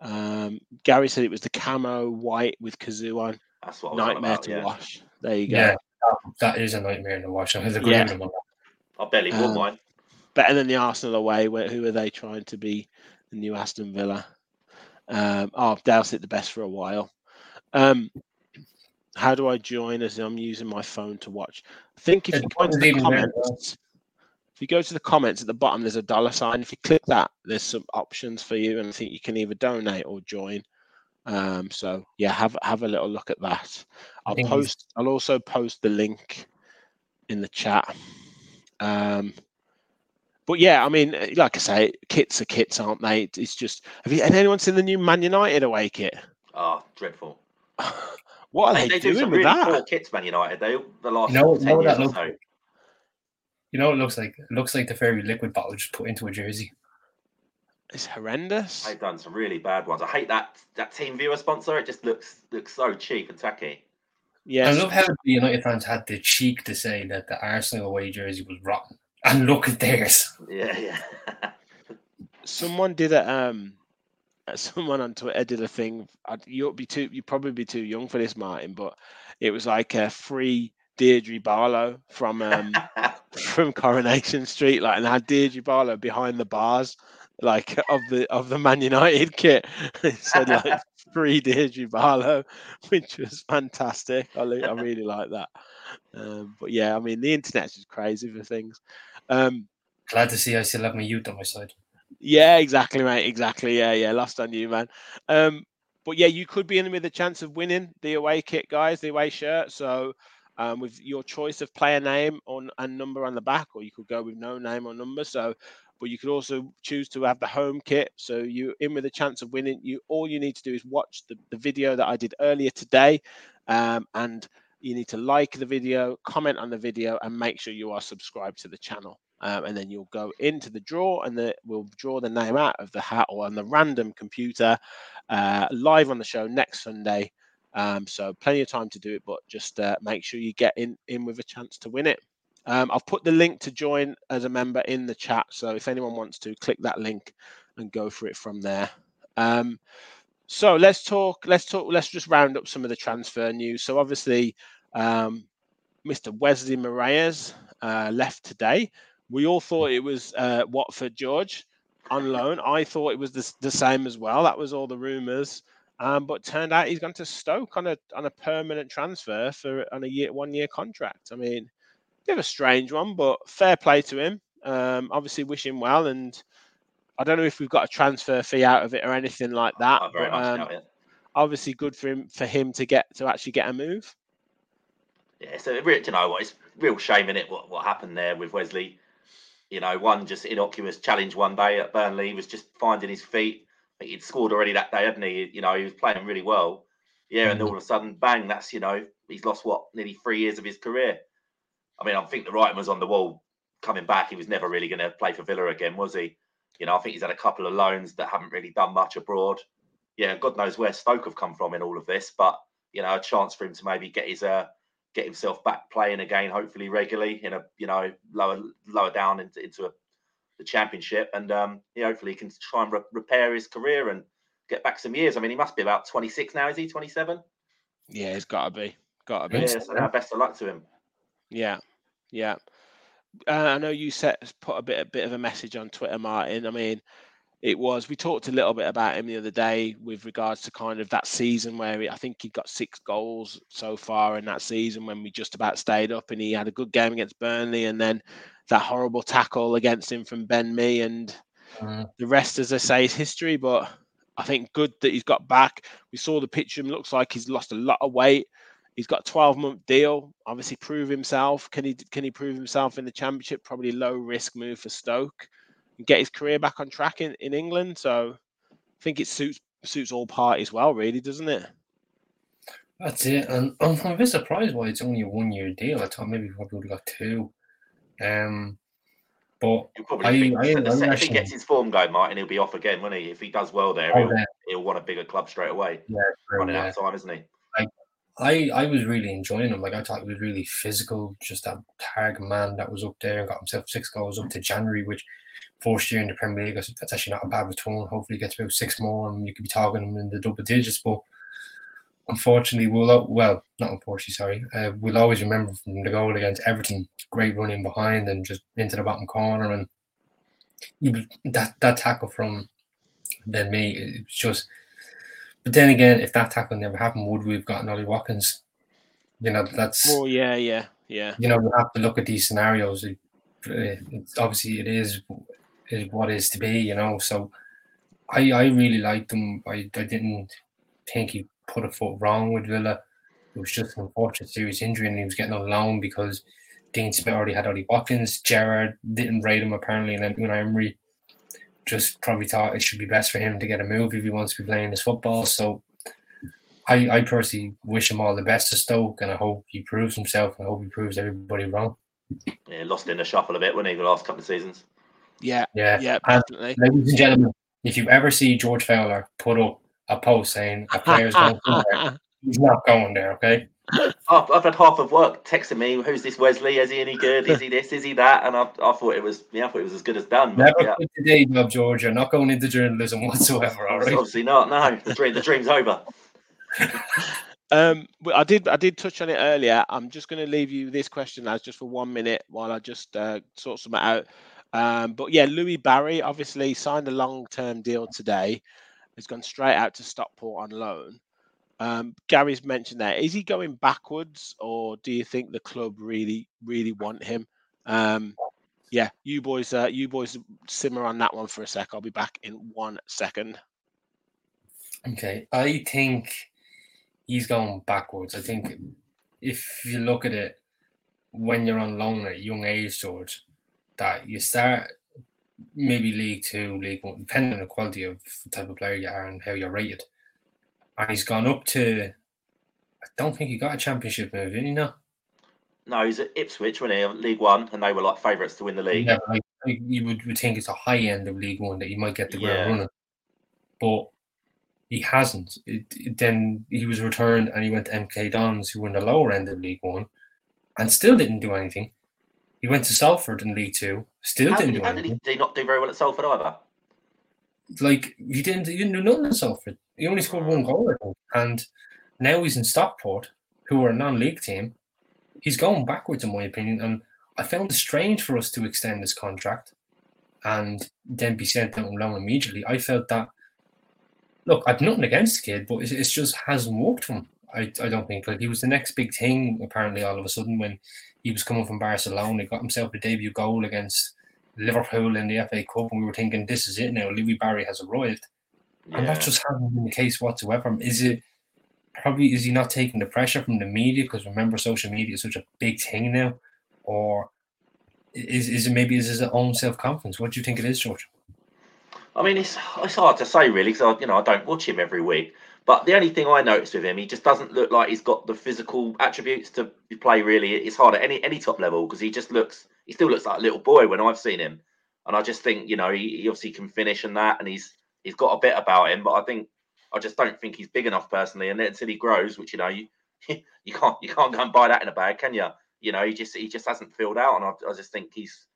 Speaker 1: Um, Gary said it was the camo white with Cazoo on.
Speaker 3: That's what I was
Speaker 1: Nightmare
Speaker 3: about,
Speaker 1: to
Speaker 3: yeah.
Speaker 1: wash. There you go.
Speaker 2: Yeah, that, that is a nightmare to watch. I agree
Speaker 1: Yeah.
Speaker 2: with him on that.
Speaker 3: I barely wore
Speaker 1: Um,
Speaker 3: mine.
Speaker 1: Better than the Arsenal away. Where who are they trying to be? The new Aston Villa. Um, oh, Dale said the best for a while. Um, how do I join? As I'm using my phone to watch. I think if
Speaker 2: Yeah,
Speaker 1: you
Speaker 2: the
Speaker 1: go into the
Speaker 2: even there
Speaker 1: comments, if you go to the comments at the bottom, there's a dollar sign. If you click that, there's some options for you, and I think you can either donate or join. Um, so yeah, have have a little look at that. I'll
Speaker 2: think
Speaker 1: post. I'll also post the link in the chat. Um, but yeah, I mean, like I say, kits are kits, aren't they? It's just. Have you? Has anyone seen the new Man United away kit?
Speaker 3: Oh, dreadful.
Speaker 1: what are
Speaker 3: They,
Speaker 1: they,
Speaker 3: they do
Speaker 1: doing
Speaker 3: some
Speaker 1: with
Speaker 3: really
Speaker 1: that?
Speaker 3: poor kits, Man United. They the last
Speaker 2: You know-
Speaker 3: 10
Speaker 2: know
Speaker 3: years
Speaker 2: that
Speaker 3: or so.
Speaker 2: Like? You know it looks like? It looks like the fairy liquid bottle just put into a jersey.
Speaker 1: It's horrendous.
Speaker 3: They've done some really bad ones. I hate that that team viewer sponsor. It just looks looks so cheap and tacky.
Speaker 1: Yeah,
Speaker 2: I love how the United fans had the cheek to say that the Arsenal away jersey was rotten. And look at theirs.
Speaker 3: Yeah, yeah.
Speaker 1: someone did a um someone on twitter did a thing I'd- you'll be too you'd probably be too young for this martin but it was like a free deirdre barlow from um from coronation street like and had deirdre barlow behind the bars like of the of the man united kit it said like free deirdre barlow which was fantastic i, I really like that um but yeah i mean the internet's just crazy for things um
Speaker 2: Glad to see I still have my youth on my side.
Speaker 1: yeah, exactly, mate. Exactly. Yeah, yeah. Lost on you, man. Um, but yeah, you could be in with a chance of winning the away kit, guys, the away shirt. So, um, with your choice of player name on and number on the back, or you could go with no name or number. So, but you could also choose to have the home kit. So you in with a chance of winning. You all you need to do is watch the, the video that I did earlier today, um, and you need to like the video, comment on the video, and make sure you are subscribed to the channel. Um, and then you'll go into the draw, and the, we'll draw the name out of the hat or on the random computer uh, live on the show next Sunday. Um, so plenty of time to do it, but just uh, make sure you get in in with a chance to win it. Um, I've put the link to join as a member in the chat, so if anyone wants to, click that link and go for it from there. Um, so let's talk. Let's talk. Let's just round up some of the transfer news. So obviously, um, Mr. Wesley Moraes uh, left today. We all thought it was uh, Watford George on loan. I thought it was the, the same as well. That was all the rumours. Um, but turned out he's gone to Stoke on a on a permanent transfer for on a year one year contract. I mean, bit of a strange one, but fair play to him. Um, obviously, wish him well, and I don't know if we've got a transfer fee out of it or anything like that.
Speaker 3: Very
Speaker 1: but, um, obviously, good for him for him to get to actually get a move.
Speaker 3: Yeah, so you know what? It's real shame in it what, what happened there with Wesley. You know, one just innocuous challenge one day at Burnley was just finding his feet. He'd scored already that day, hadn't he? You know, he was playing really well. Yeah, mm-hmm. and all of a sudden, bang! That's you know, he's lost what nearly three years of his career. I mean, I think the writing was on the wall coming back. He was never really going to play for Villa again, was he? You know, I think he's had a couple of loans that haven't really done much abroad. Yeah, God knows where Stoke have come from in all of this, but you know, a chance for him to maybe get his uh get himself back playing again, hopefully regularly in a you know lower lower down into, into a, the championship, and um, yeah, hopefully he can try and re- repair his career and get back some years. I mean, he must be about twenty six now. Is he twenty seven?
Speaker 1: Yeah, he's got to be. Got to be.
Speaker 3: Yeah, so best of luck to him.
Speaker 1: Yeah, yeah. Uh, I know you set put a bit a bit of a message on Twitter, Martin. I mean, it was we talked a little bit about him the other day with regards to kind of that season where he, I think he got six goals so far in that season when we just about stayed up, and he had a good game against Burnley, and then that horrible tackle against him from Ben Mee, and mm. the rest, as I say, is history. But I think good that he's got back. We saw the picture; looks like he's lost a lot of weight. He's got a 12 month deal. Obviously, prove himself. Can he can he prove himself in the championship? Probably low risk move for Stoke and get his career back on track in, in England. So I think it suits suits all parties well, really, doesn't it?
Speaker 2: That's it. And I'm, a bit surprised why it's only a one year deal. I thought maybe we probably would have got two. Um, but I,
Speaker 3: I, I, if he gets his form going, Martin, he'll be off again, won't he? If he does well there, oh, he'll, yeah. he'll want a bigger club straight away.
Speaker 2: Yeah, true,
Speaker 3: running
Speaker 2: yeah.
Speaker 3: out of time, isn't he?
Speaker 2: I I was really enjoying him. Like I thought he was really physical, just that tag man that was up there and got himself six goals up to January, which first year in the Premier League, that's actually not a bad return. Hopefully, he gets about six more, and you could be talking him in the double digits. But unfortunately, we'll well, not unfortunately, sorry, uh, we'll always remember from the goal against Everton, great running behind and just into the bottom corner, and that that tackle from Ben Mee, it's just but then again, if that tackle never happened, would we have gotten Ollie Watkins? You know, that's.
Speaker 1: Oh yeah, yeah, yeah.
Speaker 2: You know, we have to look at these scenarios. It, it's obviously, it is is what is to be. You know, so I I really liked him. I I didn't think he put a foot wrong with Villa. It was just an unfortunate serious injury, and he was getting on loan because Dean Smith already had Ollie Watkins. Gerrard didn't rate him apparently, and then Unai Emery just probably thought it should be best for him to get a move if he wants to be playing his football. So I, I personally wish him all the best to Stoke and I hope he proves himself and I hope he proves everybody wrong.
Speaker 3: Yeah, lost in the shuffle a bit, when he, the last couple of seasons?
Speaker 1: Yeah,
Speaker 2: yeah,
Speaker 1: yeah,
Speaker 2: definitely. ladies and gentlemen, if you ever see George Fowler put up a post saying a player's going there, he's not going there, okay?
Speaker 3: I've, I've had half of work texting me, "Who's this Wesley? Is he any good? Is he this? Is he that?" And I, I thought it was, yeah, I thought it was as good as done.
Speaker 2: Never
Speaker 3: yeah.
Speaker 2: quit the day job, George. You're not going into journalism whatsoever. All right?
Speaker 3: Obviously not. No, the dream, the dream's over.
Speaker 1: um, I did, I did touch on it earlier. I'm just going to leave you this question as just for one minute while I just uh, sort something out. Um, but yeah, Louis Barry obviously signed a long-term deal today. Has gone straight out to Stockport on loan. Um, Gary's mentioned that. Is he going backwards, or do you think the club really, really want him? Um, yeah, you boys, uh, you boys simmer on that one for a sec. I'll be back in one second.
Speaker 2: Okay, I think he's going backwards. I think if you look at it, when you're on loan at young age, George, that you start maybe League Two, League One, depending on the quality of the type of player you are and how you're rated and he's gone up to. I don't think he got a championship move, did he? No.
Speaker 3: No, he's at Ipswich when he League One, and they were like favourites to win the league.
Speaker 2: Yeah, like, you would, would think it's a high end of League One that he might get the ground yeah. running, but he hasn't. It, it, then he was returned and he went to MK Dons, who were in the lower end of League One, and still didn't do anything. He went to Salford in League Two, still
Speaker 3: how
Speaker 2: didn't
Speaker 3: did,
Speaker 2: do anything.
Speaker 3: He, did he not do very well at Salford either?
Speaker 2: Like he didn't, he didn't do nothing at Salford. He only scored one goal, and now he's in Stockport, who are a non-league team. He's going backwards, in my opinion, and I found it strange for us to extend this contract and then be sent out on loan immediately. I felt that. Look, I've nothing against the kid, but it, it just hasn't worked for him. I, I don't think like he was the next big thing. Apparently, all of a sudden when he was coming from Barcelona, he got himself a debut goal against Liverpool in the FA Cup, and we were thinking, this is it now. Louie Barry has arrived. Yeah. And that just hasn't been the case whatsoever. Is it probably is he not taking the pressure from the media because remember social media is such a big thing now, or is is it maybe is his own self confidence? What do you think it is, George?
Speaker 3: I mean, it's it's hard to say really because you know I don't watch him every week. But the only thing I noticed with him, he just doesn't look like he's got the physical attributes to play. Really, it's hard at any any top level because he just looks he still looks like a little boy when I've seen him. And I just think you know he, he obviously can finish and that, and he's he's got a bit about him. But I think I just don't think he's big enough personally. And until he grows, which you know you you can't you can't go and buy that in a bag, can you? You know, he just he just hasn't filled out, and I, I just think he's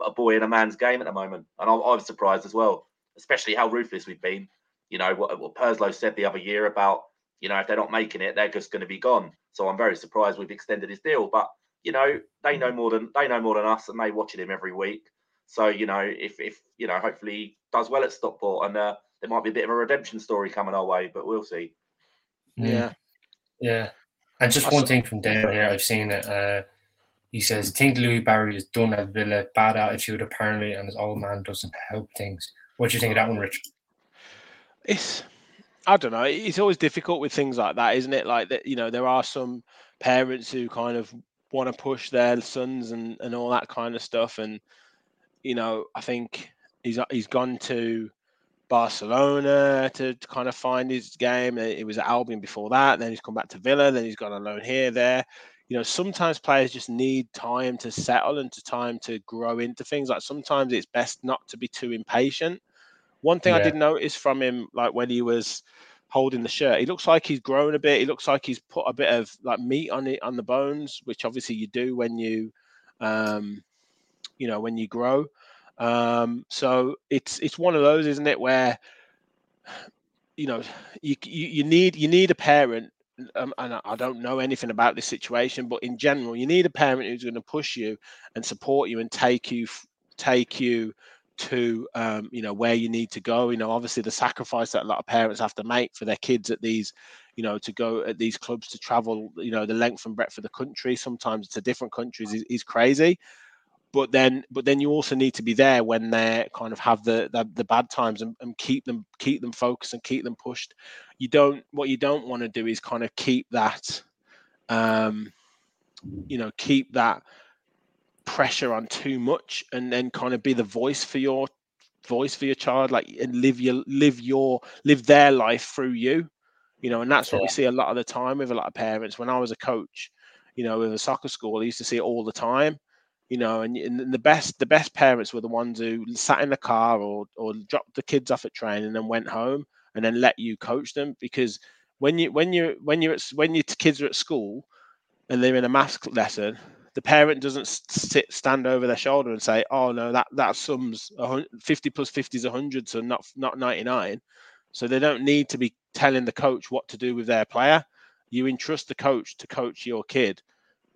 Speaker 3: a boy in a man's game at the moment. And I, I was surprised as well, especially how ruthless we've been. You know what, what Purslow said the other year about you know if they're not making it, they're just going to be gone. So I'm very surprised we've extended his deal. But you know they know more than they know more than us, and they watching him every week. So you know if if you know hopefully he does well at Stockport, and uh, there might be a bit of a redemption story coming our way, but we'll see.
Speaker 1: Yeah,
Speaker 2: yeah. And just one thing from down here, I've seen it. Uh, he says, "Think Louie Barry is done at Villa. Bad attitude apparently, and his old man doesn't help things." What do you think of that one, Rich?
Speaker 1: It's I don't know. It's always difficult with things like that, isn't it? Like that, you know, there are some parents who kind of want to push their sons and and all that kind of stuff, and you know, I think he's he's gone to Barcelona to, to, kind of find his game. It was at Albion before that. Then he's come back to Villa. Then he's gone on loan here, there. You know, sometimes players just need time to settle and to time to grow into things. Like sometimes it's best not to be too impatient. One thing yeah. I did notice from him, like when he was holding the shirt, he looks like he's grown a bit. He looks like he's put a bit of like meat on it on the bones, which obviously you do when you, um, you know, when you grow. Um, so it's it's one of those, isn't it, where you know you you, you need you need a parent. Um, and I don't know anything about this situation, but in general, you need a parent who's going to push you and support you and take you take you to um, you know where you need to go. You know, obviously the sacrifice that a lot of parents have to make for their kids at these, you know, to go at these clubs to travel, you know, the length and breadth of the country, sometimes to different countries, is, is crazy but then but then you also need to be there when they kind of have the the, the bad times and, and, keep them keep them focused and keep them pushed you don't what you don't want to do is kind of keep that um you know keep that pressure on too much and then kind of be the voice for your voice for your child like and live your live your live their life through you you know and that's what yeah. we see a lot of the time with a lot of parents when i was a coach you know with a soccer school i used to see it all the time you know, and, and, the best the best parents were the ones who sat in the car or or dropped the kids off at train and then went home and then let you coach them because when you when you when you're at, when your kids are at school and they're in a math lesson the parent doesn't sit stand over their shoulder and say oh no that that sums 50 plus 50 is 100 so not not 99 so they don't need to be telling the coach what to do with their player you entrust the coach to coach your kid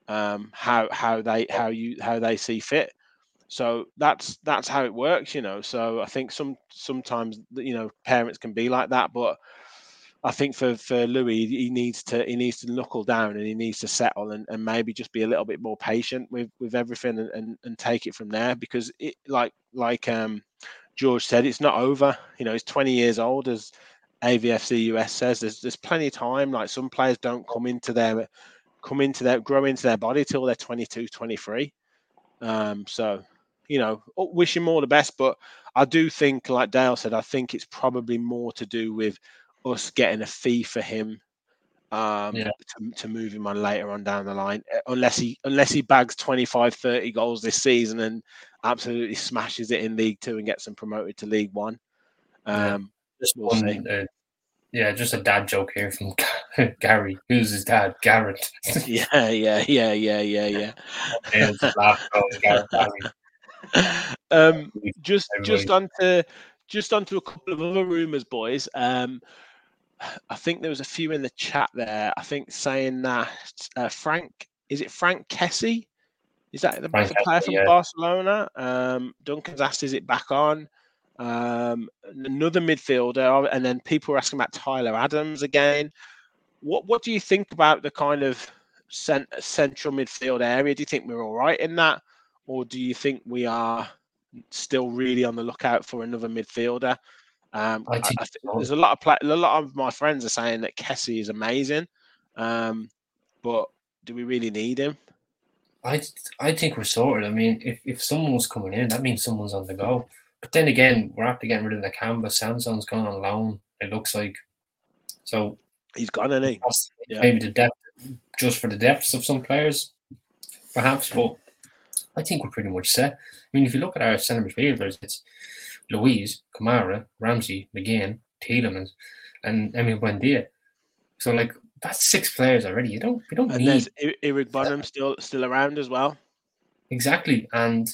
Speaker 1: um, how how they how you how they see fit. So that's that's how it works, you know. So I think some sometimes you know parents can be like that, but I think for for Louie, he needs to he needs to knuckle down and he needs to settle and, and maybe just be a little bit more patient with with everything and, and, and take it from there because it like like um George said, it's not over. You know, he's 20 years old as AVFC US says. There's there's plenty of time. Like some players don't come into their come into their grow into their body till they're 22 23 um, so you know wish him all the best but i do think like dale said i think it's probably more to do with us getting a fee for him um, yeah. to, to move him on later on down the line uh, unless he unless he bags 25 30 goals this season and absolutely smashes it in league two and gets them promoted to league one um,
Speaker 2: yeah. just we'll one, uh, yeah just a dad joke here from Gary. Who's his dad? Garrett.
Speaker 1: yeah, yeah, yeah, yeah, yeah, yeah. um, just just onto just onto a couple of other rumours, boys. Um, I think there was a few in the chat there. I think saying that uh, Frank is it Franck Kessie? Is that the, Frank player from yeah. Barcelona? Um, Duncan's asked, is it back on? Um, another midfielder, and then people were asking about Tyler Adams again. What what do you think about the kind of cent- central midfield area? Do you think we're all right in that, or do you think we are still really on the lookout for another midfielder? Um,
Speaker 2: I
Speaker 1: I I think there's a lot of pla a lot of my friends are saying that Kessie is amazing, um, but do we really need him?
Speaker 2: I I think we're sorted. I mean, if, if someone was coming in, that means someone's on the go. But then again, we're after getting rid of the canvas. Sanson's gone on loan. It looks like so.
Speaker 1: He's gone, isn't he? Yeah.
Speaker 2: Maybe the depth, just for the depths of some players, perhaps. But I think we're pretty much set. I mean, if you look at our centre midfielders, it's Luiz, Kamara, Ramsey, McGinn, Tielemans, and Emil Buendia. So like that's six players already. You don't you don't
Speaker 1: And
Speaker 2: need
Speaker 1: there's I- Iroegbunam still still around as well.
Speaker 2: Exactly, and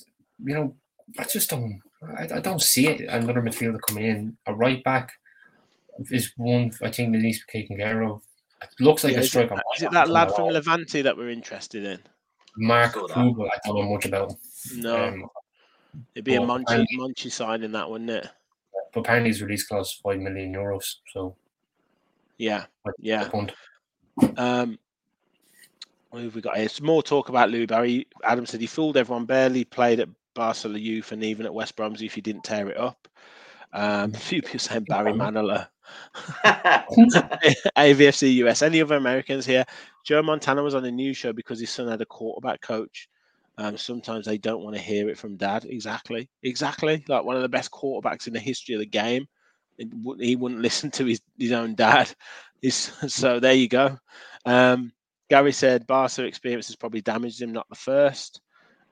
Speaker 2: you know, I just don't, I, I don't see it. Another midfielder coming in, a right back is one I think that needs to be taken care of. It looks like
Speaker 1: Yeah,
Speaker 2: a
Speaker 1: is, it,
Speaker 2: striker.
Speaker 1: that- is it that lad from Levante that we're interested in?
Speaker 2: Mark
Speaker 3: Saw
Speaker 2: I don't know much about. him.
Speaker 1: No,
Speaker 2: Um,
Speaker 1: it'd be a
Speaker 2: well,
Speaker 1: Monchi
Speaker 2: and-
Speaker 1: Monchi signing that, wouldn't it?
Speaker 2: but apparently his release clause five million euros. So
Speaker 1: Yeah, Yeah.
Speaker 2: a.
Speaker 1: Um, what have we got here? Some more talk about Lou Barry. Adam said he fooled everyone, barely played at Barcelona Youth and even at West Bromsey if he didn't tear it up. Um, a few people saying Barry Manilow. AVFC US. Any other Americans here? Joe Montana was on a news show because his son had a quarterback coach. Um, sometimes they don't want to hear it from dad. Exactly. Exactly. Like one of the best quarterbacks in the history of the game. He wouldn't listen to his, his own dad. He's, so there you go. Um, Gary said Barca experience has probably damaged him, not the first.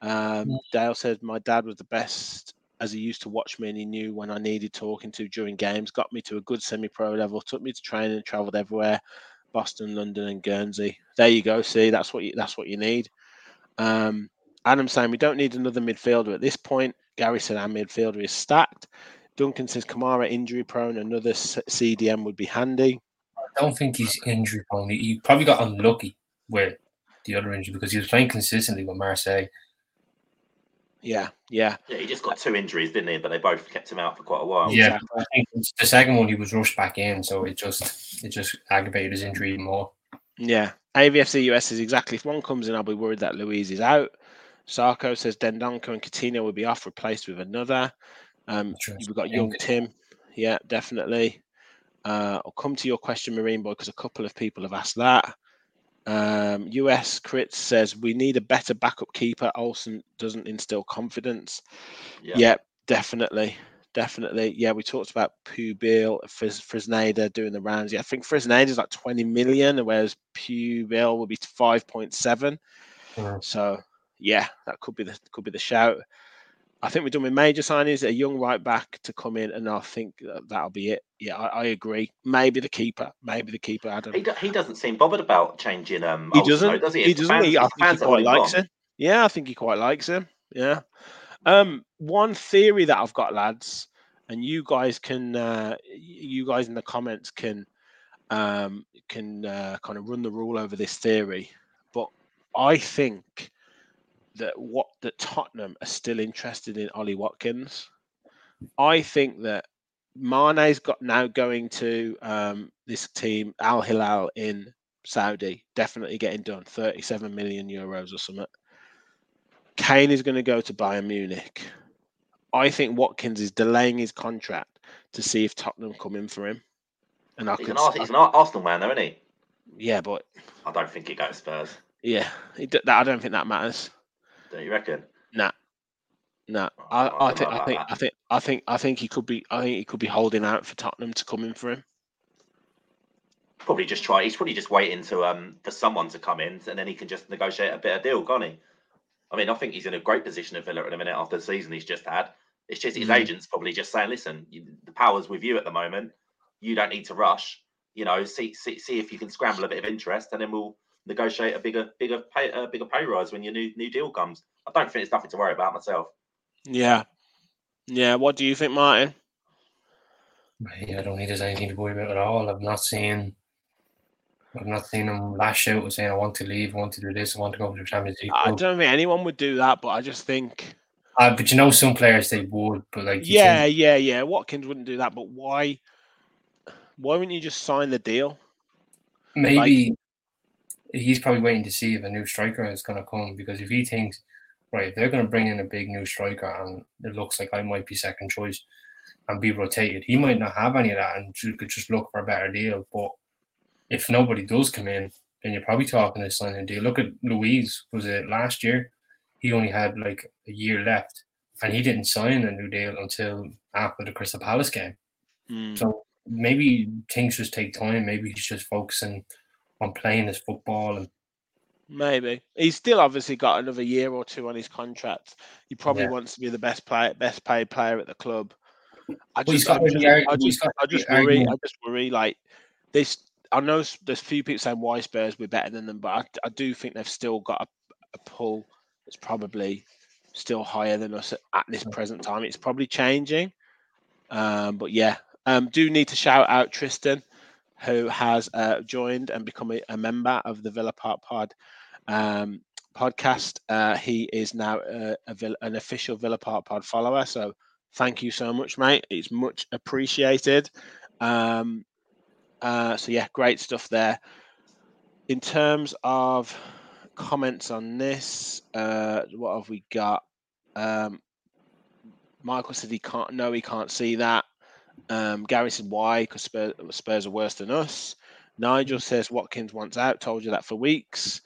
Speaker 1: Um, Dale said my dad was the best as he used to watch me and he knew when I needed talking to during games, got me to a good semi pro level, took me to training, traveled everywhere, Boston, London, and Guernsey. There you go. See, that's what you that's what you need. Um, Adam saying we don't need another midfielder at this point. Gary said our midfielder is stacked. Duncan says Kamara injury prone, another CDM would be handy.
Speaker 2: I don't think he's injury prone. He he probably got unlucky with the other injury because he was playing consistently with Marseille.
Speaker 1: Yeah, yeah,
Speaker 3: yeah, he just got two injuries, didn't he? But they both kept him out for quite a while.
Speaker 2: Yeah,
Speaker 1: exactly.
Speaker 2: I think the second one he was rushed back in, so it just it just aggravated his injury even more.
Speaker 1: Yeah. AVFC US is exactly if one comes in, I'll be worried that Luiz is out. Sarko says Dendoncker and Coutinho will be off, replaced with another. Um, we've got young Tim. Yeah, definitely. Uh, I'll come to your question, Marine Boy, because a couple of people have asked that. Um, US Crits says we need a better backup keeper. Olsen doesn't instill confidence.
Speaker 3: Yeah.
Speaker 1: Yeah, definitely. Definitely. Yeah, we talked about Pubill, Fris- Fresneda doing the rounds. Yeah, I think Fresneda is like 20 million, whereas Pubill will be 5.7.
Speaker 2: Mhm.
Speaker 1: So yeah, that could be the could be the shout. I think we're done with major signings, a young right back to come in, and I think that, that'll be it. Yeah, I, I agree. Maybe the keeper, maybe the keeper, Adam.
Speaker 3: He, do, he doesn't seem bothered about changing. Um,
Speaker 1: He doesn't.
Speaker 3: does he?
Speaker 1: He doesn't.
Speaker 3: fans-
Speaker 1: He, I think he quite likes him. Yeah, I think he quite likes him. Yeah. Um, one theory that I've got, lads, and you guys can, uh, you guys in the comments can, um, can uh, kind of run the rule over this theory, but I think that what that Tottenham are still interested in Ollie Watkins. I think that Mane's got now going to um, this team Al Hilal in Saudi, definitely getting done, 37 million euros or something. Kane is going to go to Bayern Munich. I think Watkins is delaying his contract to see if Tottenham come in for him. And I
Speaker 3: He's
Speaker 1: could,
Speaker 3: an, he's an Arsenal man, though, isn't he?
Speaker 1: yeah, but
Speaker 3: I don't think he goes Spurs.
Speaker 1: yeah, I don't think that matters.
Speaker 3: Do you reckon?
Speaker 1: Nah, nah.
Speaker 3: Oh,
Speaker 1: I,
Speaker 3: I
Speaker 1: I think, I think. I think, I think, I think he could be. I think he could be holding out for Tottenham to come in for him.
Speaker 3: Probably just try. He's probably just waiting to um for someone to come in, and then he can just negotiate a better deal, can't he? I mean, I think he's in a great position at Villa at the minute after the season he's just had. It's just his
Speaker 1: Mhm.
Speaker 3: agents probably just saying, "Listen, you, the power's with you at the moment. You don't need to rush. You know, see see see if you can scramble a bit of interest, and then we'll negotiate a bigger bigger pay a bigger pay rise when your new new deal comes." I don't think it's nothing to worry about myself.
Speaker 1: Yeah, yeah. What do you think, Martin?
Speaker 2: Yeah, I don't think there's anything to worry about at all. I've not seen I've not seen him lash out and saying I want to leave, I want to do this, I want to go to the Champions League.
Speaker 1: I don't think anyone would do that, but I just think,
Speaker 2: Uh, but you know some players they would, but like
Speaker 1: yeah,
Speaker 2: think-
Speaker 1: yeah, yeah. Watkins wouldn't do that, but why? Why wouldn't you just sign the deal?
Speaker 2: maybe he's probably waiting to see if a new striker is gonna come because if he thinks right, they're going to bring in a big new striker, and it looks like I might be second choice and be rotated. He might not have any of that, and you could just look for a better deal. But if nobody does come in, then you're probably talking a signing deal. Look at Luiz, Was it last year? He only had like a year left, and he didn't sign a new deal until after the Crystal Palace game.
Speaker 1: Mm.
Speaker 2: So maybe things just take time. Maybe he's just focusing on playing his football and
Speaker 1: Maybe he's still obviously got another year or two on his contract. He probably
Speaker 2: Yeah.
Speaker 1: wants to be the best player, best paid player at the club. I
Speaker 2: Well,
Speaker 1: just,
Speaker 2: got
Speaker 1: I just, I just,
Speaker 2: got
Speaker 1: I just
Speaker 2: the
Speaker 1: worry. I just worry. Like this, I know there's few people saying why Spurs we're better than them, but I, I do think they've still got a, a pull that's probably still higher than us at, at this present time. It's probably changing, um, but yeah, um, do need to shout out Tristan, who has uh, joined and become a, a member of the Villa Park Pod um, podcast. Uh, he is now a, a Vill- an official Villa Park Pod follower. So thank you so much, mate. It's much appreciated. Um, uh, so yeah, great stuff there. In terms of comments on this, uh, what have we got? Um, Michael said he can't. No, he can't see that. Um, Gary said why? Because Spurs, Spurs are worse than us. Nigel says Watkins wants out. Told you that for weeks.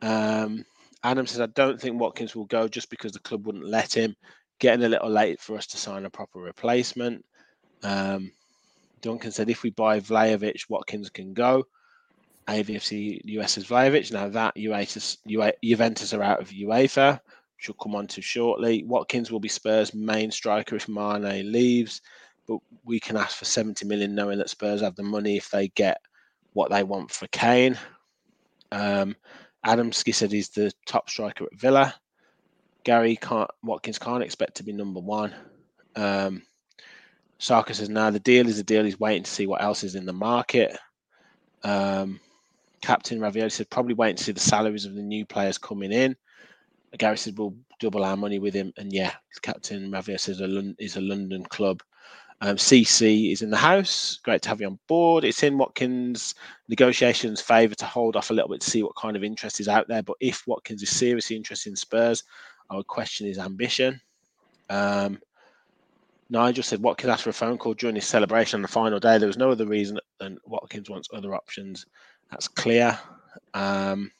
Speaker 1: Um, Adam says I don't think Watkins will go just because the club wouldn't let him. Getting a little late for us to sign a proper replacement. Um, Duncan said if we buy Vlahovic, Watkins can go. AVFC US is Vlahovic. Now that Juventus, Ju- Juventus are out of UEFA, which we'll come on to shortly. Watkins will be Spurs' main striker if Mane leaves, but we can ask for 70 million knowing that Spurs have the money if they get what they want for Kane. Um, Adamski said he's the top striker at Villa. Gary can't Watkins can't expect to be number one. Um, Saka says now the deal is a deal. He's waiting to see what else is in the market. Um, Captain Ravioli said probably waiting to see the salaries of the new players coming in. Gary said we'll double our money with him, and yeah, Captain Ravioli says a is a London club. Um, CC is in the house. Great to have you on board. It's in Watkins' negotiations' favour to hold off a little bit to see what kind of interest is out there. But if Watkins is seriously interested in Spurs, I would question his ambition. Um, Nigel said Watkins asked for a phone call during his celebration on the final day. There was no other reason than Watkins wants other options. That's clear. Um,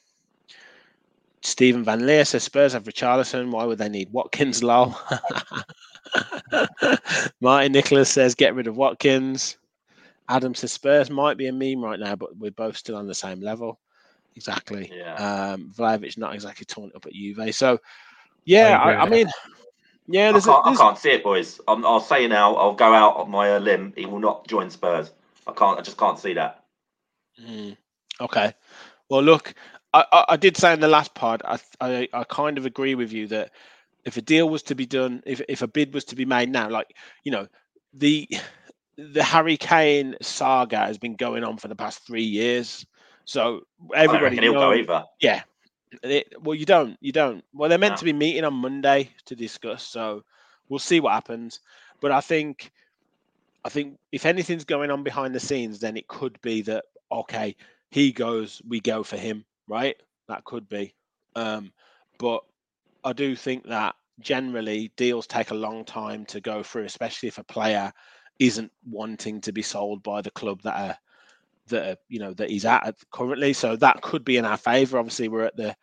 Speaker 1: Stephen Van Leer says Spurs have Richarlison. Why would they need Watkins? Lol. Martin Nicholas says get rid of Watkins. Adam says Spurs might be a meme right now, but we're both still on the same level. Exactly.
Speaker 3: Yeah.
Speaker 1: Um, Vlahovic not exactly torn up at Juve. So, yeah,
Speaker 2: I
Speaker 1: I, I mean, yeah,
Speaker 3: I can't,
Speaker 1: a,
Speaker 3: I
Speaker 1: there's
Speaker 3: can't see it, boys. I'm, I'll say now. I'll go out on my limb. He will not join Spurs. I can't. I just can't see that.
Speaker 1: Mm, okay. Well, look, I, I, I did say in the last pod, I, I I kind of agree with you that if a deal was to be done, if if a bid was to be made now, like you know, the the Harry Kane saga has been going on for the past three years. So
Speaker 3: I don't
Speaker 1: everybody
Speaker 3: he'll go either.
Speaker 1: yeah. It, well, you don't, you don't. Well, they're meant
Speaker 3: No.
Speaker 1: to be meeting on Monday to discuss, so we'll see what happens. But I think, I think if anything's going on behind the scenes, then it could be that okay, he goes, we go for him, right? That could be. Um, but I do think that generally deals take a long time to go through, especially if a player isn't wanting to be sold by the club that are that are, you know that he's at currently. So that could be in our favour. Obviously, we're at the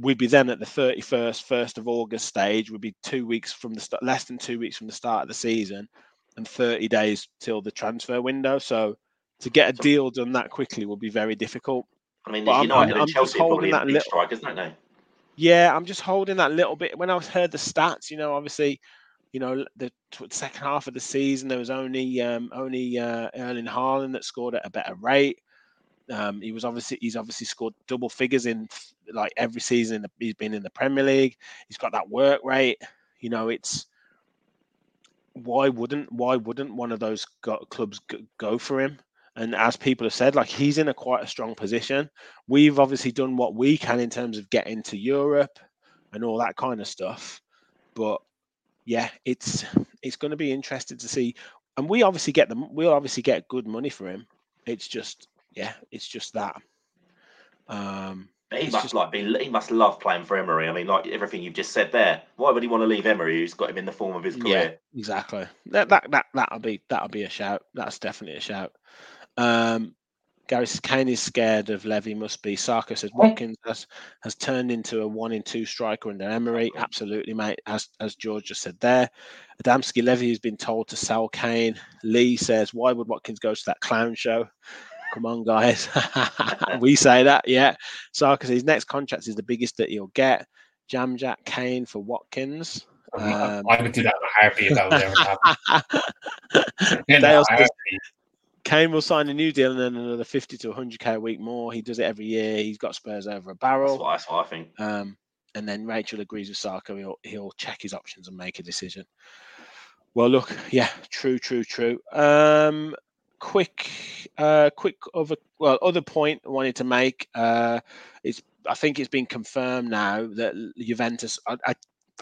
Speaker 1: we'd be then at the 31st, 1st of August stage. We'd be two weeks from the start, less than two weeks from the start of the season, and 30 days till the transfer window. So to get a deal done that quickly would be very difficult.
Speaker 3: I mean,
Speaker 1: But
Speaker 3: United
Speaker 1: I'm- I'm
Speaker 3: and Chelsea are
Speaker 1: holding
Speaker 3: probably
Speaker 1: that
Speaker 3: big
Speaker 1: little-
Speaker 3: strikers, don't they?
Speaker 1: Yeah, I'm just holding that little bit. When I heard the stats, you know, obviously, you know, the second half of the season there was only um, only uh, Erling Haaland that scored at a better rate. Um, he was obviously he's obviously scored double figures in like every season the, he's been in the Premier League. He's got that work rate. You know, it's why wouldn't why wouldn't one of those go- clubs go for him? And as people have said, like he's in a quite a strong position. We've obviously done what we can in terms of getting to Europe and all that kind of stuff. But yeah, it's it's going to be interesting to see. And we obviously get them. We'll obviously get good money for him. It's just yeah, it's just that. Um,
Speaker 3: But he must
Speaker 1: just-
Speaker 3: like be. He must love playing for Emery. I mean, like everything you've just said there. Why would he want to leave Emery, who's got him in the form of his career? Yeah.
Speaker 1: Exactly. That that that that'll be that'll be a shout. That's definitely a shout. Um, Gary says Kane is scared of Levy. Must be. Sarko says Watkins has, has turned into a one in two striker under Emery. Absolutely, mate. As as George just said there. Adamski Levy has been told to sell Kane. Lee says, why would Watkins go to that clown show? Come on, guys. we say that, yeah. Sarko says his next contract is the biggest that he'll get. Jamjack Kane for Watkins. Um,
Speaker 2: I would do that in a heartbeat if that was ever happening. In a
Speaker 1: Dale says
Speaker 2: heartbeat.
Speaker 1: Kane will sign a new deal and then another 50 to 100k a week more. He does it every year. He's got Spurs over a
Speaker 3: That's
Speaker 1: barrel.
Speaker 3: what, that's what I think.
Speaker 1: Um, and then Rachel agrees with Sarko. He'll, he'll check his options and make a decision. Well, look, yeah, true, true, true. Um, quick, uh, quick other well, other point I wanted to make. Uh, it's I think it's been confirmed now that Juventus. I, I,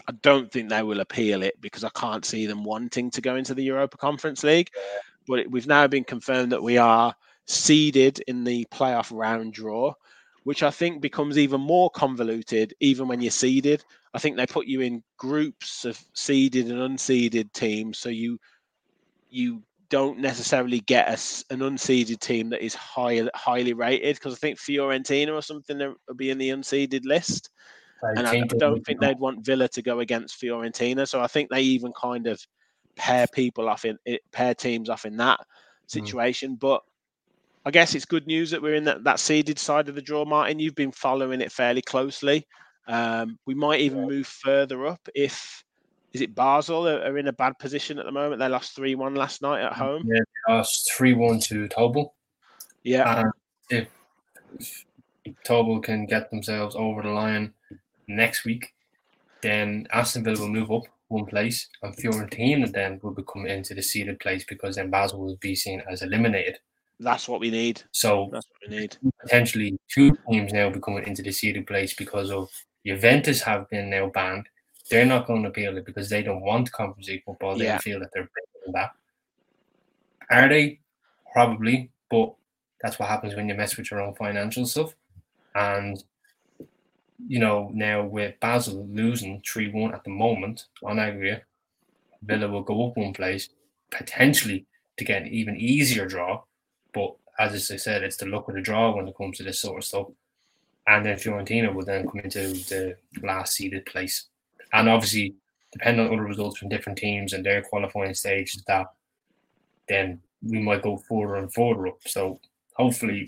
Speaker 1: I don't think they will appeal it because I can't see them wanting to go into the Europa Conference League. But we've now been confirmed that we are seeded in the playoff round draw, which I think becomes even more convoluted even when you're seeded. I think they put you in groups of seeded and unseeded teams, so you you don't necessarily get a, an unseeded team that is high, highly rated because I think Fiorentina or something will be in the unseeded list, and I don't think they'd want Villa to go against Fiorentina. So I think they even kind of pair people off in it, pair teams off in that situation. But I guess it's good news that we're in that, that seeded side of the draw, Martin. You've been following it fairly closely. Um, we might even move further up if is it Basel are, are in a bad position at the moment. They lost three one last night at home.
Speaker 2: Yeah, they lost 3 1 to Tobol.
Speaker 1: Yeah,
Speaker 2: And if Tobol can get themselves over the line next week, then Aston Villa will move up one place, and Fiorentina then will coming into the seeded place because then Basel will be seen as eliminated.
Speaker 1: that's what we need.
Speaker 2: So
Speaker 1: That's what we need.
Speaker 2: potentially two teams now becoming into the seeded place because of Juventus have been now banned. They're not going to appeal it because they don't want Conference League football. They
Speaker 1: Yeah.
Speaker 2: feel that they're better than that. Are they? Probably, but that's what happens when you mess with your own financial stuff. And you know, now with Basel losing 3 1 at the moment on aggregate, Villa will go up one place, potentially to get an even easier draw. But as I said, it's the luck of the draw when it comes to this sort of stuff. And then Fiorentina will then come into the last seeded place. And obviously, depending on other results from different teams and their qualifying stages, that then we might go further and further up. So hopefully,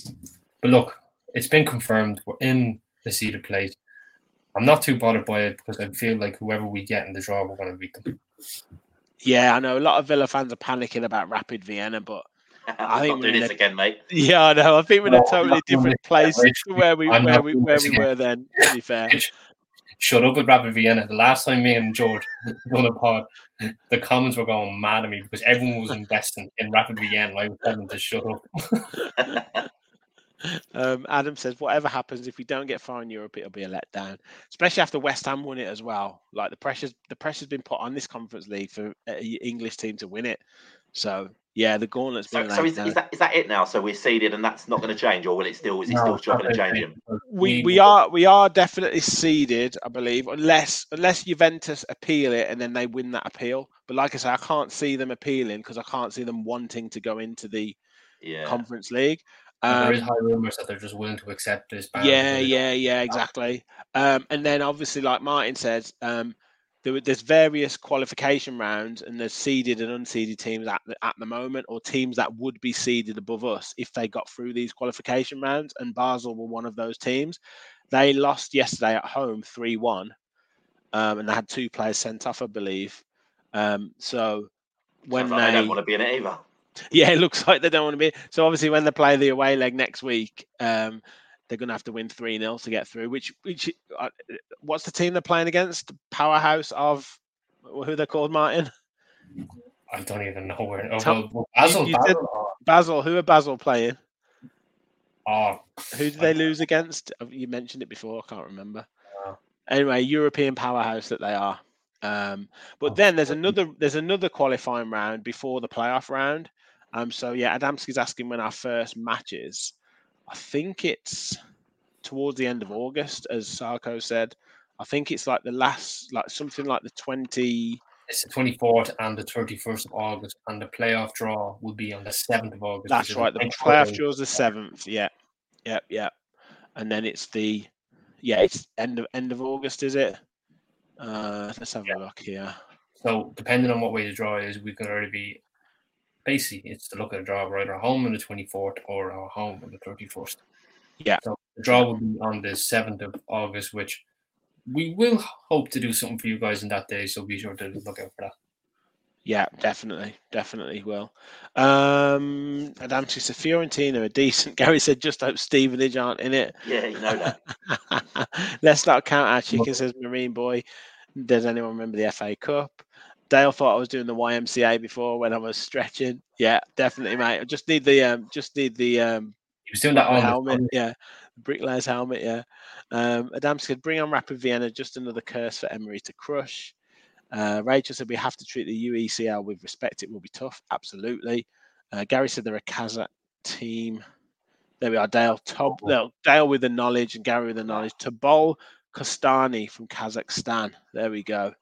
Speaker 2: but look, it's been confirmed we're in the seeded place. I'm not too bothered by it because I feel like whoever we get in the draw, we're going to beat them.
Speaker 1: Yeah, I know a lot of Villa fans are panicking about Rapid Vienna, but
Speaker 3: I
Speaker 1: think
Speaker 3: think
Speaker 1: we're
Speaker 3: do
Speaker 1: in
Speaker 3: this
Speaker 1: a-
Speaker 3: again, mate.
Speaker 1: yeah, I know. I think we're in a totally different place to where we
Speaker 2: I'm
Speaker 1: where we where we were then. To be fair,
Speaker 2: Shut up with Rapid Vienna. The last time me and George done a pod, the comments were going mad at me because everyone was investing in Rapid Vienna. I was telling them to shut up.
Speaker 1: Um, Adam says, whatever happens, if we don't get far in Europe, it'll be a letdown. Especially after West Ham won it as well. Like the pressure's the pressure's been put on this Conference League for an English team to win it. So yeah, the gauntlet's
Speaker 3: So,
Speaker 1: been
Speaker 3: so
Speaker 1: laid
Speaker 3: is, is that is that it now? So we're seeded, and that's not going to change, or will it still? Is it still not going to change him?
Speaker 1: we we are we are definitely seeded, I believe, unless unless Juventus appeal it and then they win that appeal. But like I say, I can't see them appealing because I can't see them wanting to go into the
Speaker 3: Yeah.
Speaker 1: Conference League.
Speaker 2: And there
Speaker 1: Um,
Speaker 2: is high rumors that they're just willing to accept this ban.
Speaker 1: yeah, yeah, yeah, exactly. Um, and then obviously, like Martin said, um, there, were- there's various qualification rounds, and there's seeded and unseeded teams at the, at the moment, or teams that would be seeded above us if they got through these qualification rounds. And Basel were one of those teams. They lost yesterday at home three one, um, and they had two players sent off, I believe. Um, so when
Speaker 3: Sounds they
Speaker 1: they
Speaker 3: don't want to be in it either.
Speaker 1: Yeah, it looks like they don't want to be. So obviously, when they play the away leg next week, um, they're going to have to win three 0 to get through. Which, which, uh, what's the team they're playing against? Powerhouse of who they're called, Martin
Speaker 2: I don't even know where. Oh,
Speaker 1: Tell-
Speaker 2: well, Basel,
Speaker 1: you
Speaker 2: Basel, oh,
Speaker 1: Basel. Who are Basel playing?
Speaker 2: oh,
Speaker 1: Who did they lose against? Uh, You mentioned it before. I can't remember.
Speaker 2: Oh.
Speaker 1: Anyway, European powerhouse that they are. Um, but
Speaker 2: Oh,
Speaker 1: then there's another there's another qualifying round before the playoff round. Um, so yeah, Adamski's asking when our first match is. I think it's towards the end of August, as Sarko said. I think it's like the last, like something like the 20.
Speaker 2: It's the 24th and the 31st of August, and the playoff draw will be on the 7th of August.
Speaker 1: That's right. The playoff draw is the 7th. Yeah. Yep. Yeah. And then it's the, yeah, it's end of end of August, is it? Uh, let's have yeah. a look here.
Speaker 2: So depending on what way the draw is, we can already be basically it's to look at a draw either home on the 24th or our home on the 31st.
Speaker 1: Yeah.
Speaker 2: So the draw will be on the 7th of August, which we will hope to do something for you guys in that day. So be sure to look out for that.
Speaker 1: Yeah, definitely, definitely will. Um, Adam says Fiorentina are decent. Gary said just hope Stevenage aren't in it.
Speaker 3: Yeah, you know
Speaker 1: that. Let's not count our chicken, says Marine Boy. Does anyone remember the FA Cup? Dale thought I was doing the YMCA before when I was stretching. Yeah, definitely, mate. I just need the um, just need the um.
Speaker 2: He was doing that on
Speaker 1: helmet. Yeah, bricklayer's helmet. Yeah. Um, Adam said, "Bring on Rapid Vienna. Just another curse for Emery to crush." Uh, Rachel said, "We have to treat the UECL with respect. It will be tough. Absolutely." Uh, Gary said, "They're a Kazakh team." There we are, Dale. Tob, no, Dale with the knowledge and Gary with the knowledge. Tobol Kostanay from Kazakhstan. There we go.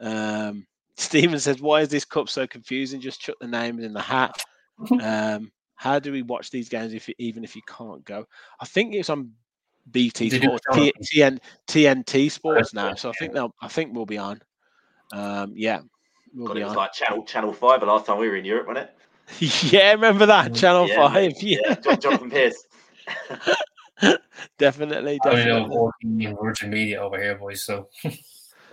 Speaker 1: Um, Stephen says, "Why is this cup so confusing? Just chuck the names in the hat." Um, how do we watch these games if you, even if you can't go? I think it's on BT Sports, TN, TNT Sports now, so I think they'll. I think we'll be on. Um, yeah,
Speaker 3: we'll God, it was on. like Channel Channel Five the last time we were in Europe, wasn't
Speaker 1: it? yeah, remember that Channel yeah, Five? Yeah,
Speaker 3: yeah. Jonathan Pearce.
Speaker 1: definitely, definitely.
Speaker 2: I mean, Virgin Media over here, boys. So.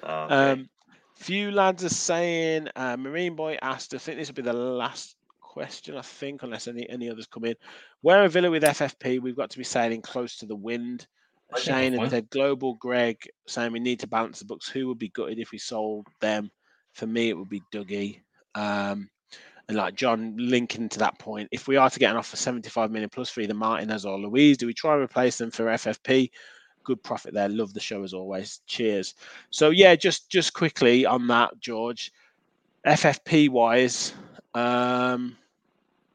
Speaker 1: Oh, okay. Um, few lads are saying. Uh, Marine Boy asked. I think this will be the last question. I think, unless any any others come in. Where a Villa with FFP, we've got to be sailing close to the wind. Shane and said Global Greg saying we need to balance the books. Who would be gutted if we sold them? For me, it would be Dougie. Um, and like John linking to that point, if we are to get an offer 75 million plus for either Martinez or Luiz, do we try and replace them for FFP? Good profit there. Love the show as always. Cheers. So yeah, just just quickly on that, George. FFP wise, um,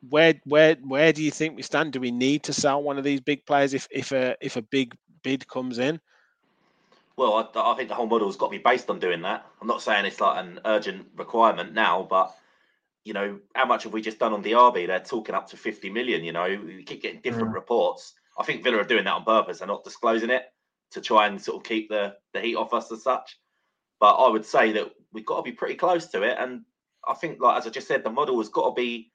Speaker 1: where where where do you think we stand? Do we need to sell one of these big players if if a if a big bid comes in?
Speaker 3: Well, I, I think the whole model's got to be based on doing that. I'm not saying it's like an urgent requirement now, but you know, how much have we just done on Diaby? They're talking up to 50 million. You know, we keep getting different mm. reports. I think Villa are doing that on purpose. They're not disclosing it to try and sort of keep the, the heat off us as such. But I would say that we've got to be pretty close to it. And I think, like as I just said, the model has got to be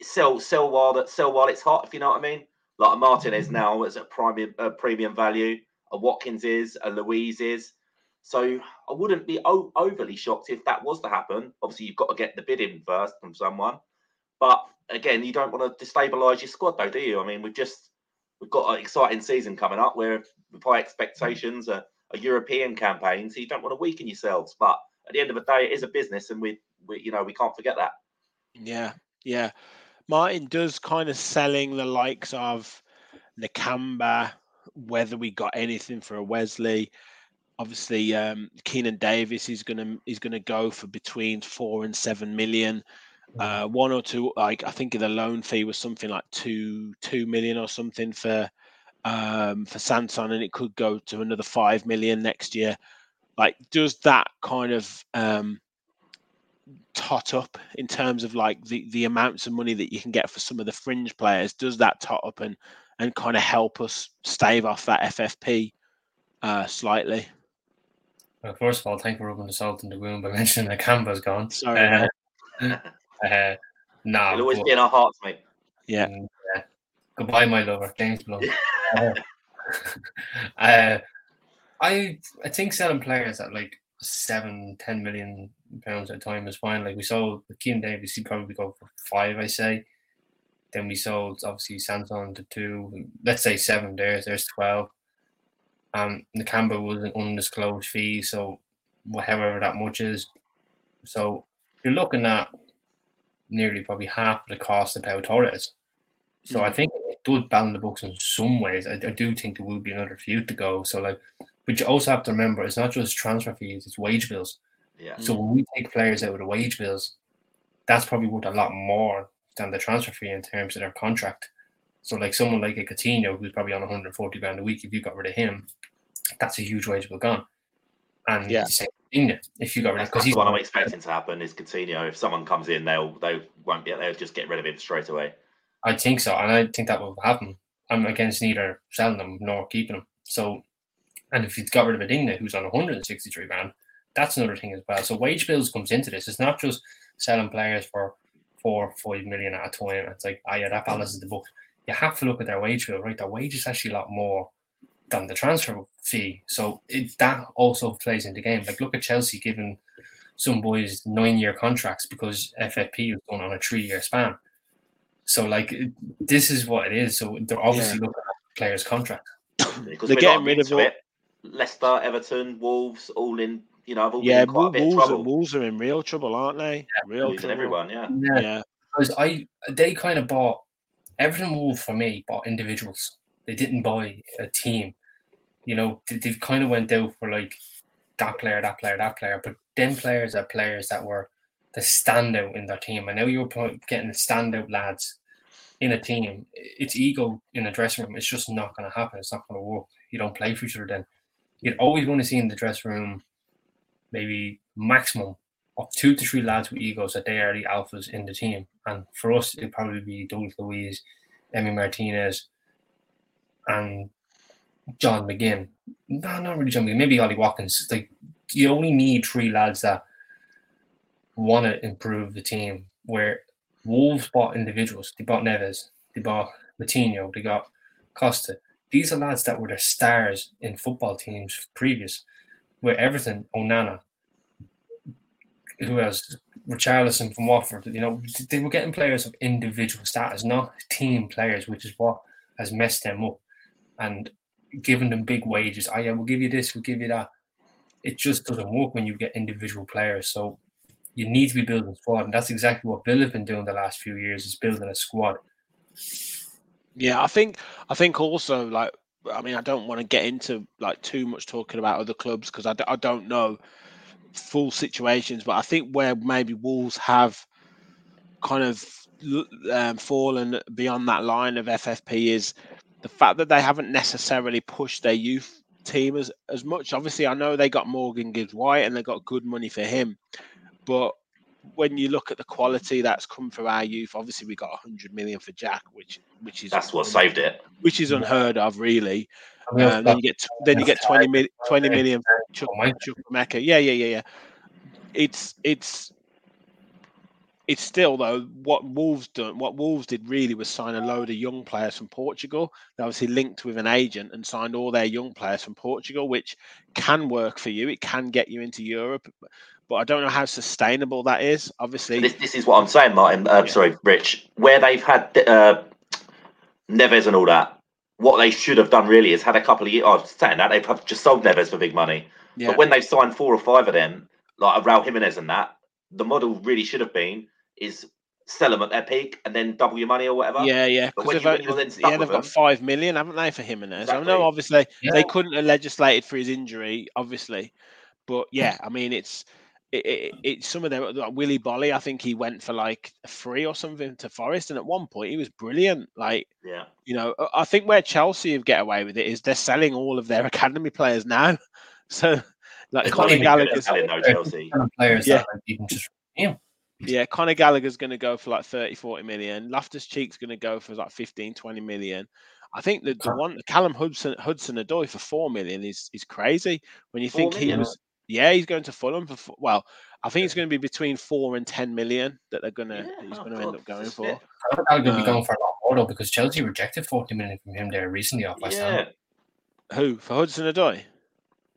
Speaker 3: sell sell while that sell while it's hot. If you know what I mean. Like a Martinez now is at premium uh, premium value. A Watkins is. A Luiz is. So I wouldn't be o- overly shocked if that was to happen. Obviously, you've got to get the bid in first from someone. But again, you don't want to destabilise your squad, though, do you? I mean, we've just we've got an exciting season coming up where with high expectations, a, a European campaign, so you don't want to weaken yourselves. But at the end of the day, it is a business, and we, we you know, we can't forget that.
Speaker 1: Yeah, yeah. Martin does kind of selling the likes of Nakamba, whether we got anything for a Wesley. Obviously, um, Keinan Davis is gonna is gonna go for between four and seven million. Uh, one or two, like I think the loan fee was something like two two million or something for um, for Sanson, and it could go to another five million next year. Like, does that kind of um, tot up in terms of like the the amounts of money that you can get for some of the fringe players? Does that tot up and and kind of help us stave off that FFP uh, slightly?
Speaker 2: Well, first of all, thank you for rubbing the salt in the wound by mentioning that Canva's gone.
Speaker 1: Sorry. Uh,
Speaker 2: uh, nah,
Speaker 3: It'll always but, be in our hearts, mate.
Speaker 1: Yeah. Mm,
Speaker 2: yeah. Goodbye, my lover, James Blunt. uh, uh, I I think selling players at like seven, ten million pounds at a time is fine. Like we sold Keinan Davis, he probably go for five, I say. Then we sold obviously Sanson to two. Let's say seven. There's there's twelve. Um, the Nakamba was an undisclosed fee, so whatever that much is. So you're looking at nearly probably half the cost of Pau Torres. So mm. I think it does balance the books in some ways. I, I, do think there will be another few to go. So like, but you also have to remember it's not just transfer fees; it's wage bills.
Speaker 3: Yeah.
Speaker 2: So when we take players out of the wage bills, that's probably worth a lot more than the transfer fee in terms of their contract. So like someone like a Coutinho who's probably on 140 grand a week, if you got rid of him, that's a huge wage bill gone. And
Speaker 1: Yeah.
Speaker 2: same thing if you got rid of because he's
Speaker 3: what I'm expecting to happen is Coutinho. If someone comes in, they'll they won't be they'll just get rid of him straight away.
Speaker 2: I think so, and I think that will happen. I'm against neither selling them nor keeping them. So, and if you've got rid of Adinga, who's on 163 grand, that's another thing as well. So wage bills comes into this. It's not just selling players for four, five million at a time. It's like, oh yeah, that balances the book. You have to look at their wage bill, right? Their wage is actually a lot more than the transfer fee. So it, that also plays into the game. Like look at Chelsea giving some boys nine year contracts because FFP was done on a three year span. So like it- this is what it is. So they're obviously looking at players' contracts.
Speaker 3: Because
Speaker 1: They're getting rid of
Speaker 3: it. Leicester, Everton, Wolves, all in. You know, have all
Speaker 1: Yeah,
Speaker 3: been quite a bit of
Speaker 1: Wolves, are,
Speaker 3: trouble.
Speaker 1: Wolves are in real trouble, aren't they? real
Speaker 3: Losing
Speaker 1: trouble.
Speaker 3: everyone, yeah.
Speaker 1: Yeah,
Speaker 2: because I they kind of bought everything moved for me bought individuals. They didn't buy a team. You know, they, they kind of went out for like that player, that player, that player. But them players are players that were the standout in their team. And now you're po- getting the standout lads in a team. It's ego in a dressing room. It's just not going to happen. It's not going to work. You don't play for each other then. You're always going to see in the dressing room maybe maximum of two to three lads with egos that they are the alphas in the team. And for us, it'd probably be Douglas Luiz, Emmy Martinez, and John McGinn. No, not really John McGinn. Maybe Ollie Watkins. Like you only need three lads that want to improve the team. Where Wolves bought individuals. They bought Neves. They bought Moutinho. They got Costa. These are lads that were the stars in football teams previous. Where everything, Onana, who else? Richarlison from Watford. You know, they were getting players of individual status, not team players, which is what has messed them up. And giving them big wages. Oh yeah, we'll give you this, we'll give you that. It just doesn't work when you get individual players. So you need to be building a squad, and that's exactly what Bill has been doing the last few years is building a squad.
Speaker 1: yeah. I think I think also like I mean I don't want to get into like too much talking about other clubs because I, d- I don't know full situations, but I think where maybe Wolves have kind of um, fallen beyond that line of FFP is the fact that they haven't necessarily pushed their youth team as, as much. Obviously, I know they got Morgan Gibbs White and they got good money for him, but when you look at the quality that's come from our youth, obviously we got 100 million for Jack, which which is
Speaker 3: That's what saved it.
Speaker 1: which is unheard of, really.
Speaker 2: And we also
Speaker 1: Um, then you get then you get 20 million 20 million for Chuck, Chuck Mecca. Yeah, yeah, yeah, yeah. It's it's it's still though what Wolves done. What Wolves did really was sign a load of young players from Portugal. They obviously linked with an agent and signed all their young players from Portugal, which can work for you. It can get you into Europe, but I don't know how sustainable that is. Obviously,
Speaker 3: This, this is what I'm saying, Martin. Uh,
Speaker 1: Yeah.
Speaker 3: Sorry, Rich. Where they've had uh, Neves and all that, what they should have done really is had a couple of years. I'm saying that they've just sold Neves for big money.
Speaker 1: yeah,
Speaker 3: But when they've signed four or five of them, like Raul Jimenez and that, the model really should have been is sell them at their peak and then double your money or whatever.
Speaker 1: Yeah, yeah.
Speaker 3: But when you- when you're then stuck
Speaker 1: yeah,
Speaker 3: with
Speaker 1: they've got
Speaker 3: them-
Speaker 1: five million, haven't they, for Jimenez? I know, obviously,
Speaker 2: Yeah.
Speaker 1: they couldn't have legislated for his injury, obviously, but yeah, I mean, it's it, it, it's some of them. Like Willy Boly, I think he went for like a free or something to Forest, and at one point he was brilliant. Like
Speaker 3: Yeah.
Speaker 1: you know, I- I think where Chelsea have get away with it is they're selling all of their academy players now. So like
Speaker 3: They're
Speaker 1: Conor
Speaker 3: not even
Speaker 1: Gallagher's,
Speaker 3: selling, though, Chelsea.
Speaker 2: players
Speaker 1: Yeah.
Speaker 2: that like, you can just
Speaker 1: Yeah, Conor Gallagher's going to go for like 30, 40 million. Loftus Cheek's going to go for like 15, 20 million. I think the, the one, Callum Hudson Hudson Odoi for 4 million is is crazy. When you think he
Speaker 3: million?
Speaker 1: was, yeah, he's going to Fulham for, four- well, I think it's going to be between 4 and 10 million that they're going to,
Speaker 3: Yeah,
Speaker 1: he's
Speaker 3: oh
Speaker 1: going to end up going for.
Speaker 2: I think I'm going to be
Speaker 1: Um,
Speaker 2: going for a lot more though because Chelsea rejected 40 million from him there recently off West Ham.
Speaker 3: Yeah.
Speaker 1: Who? For Hudson Odoi?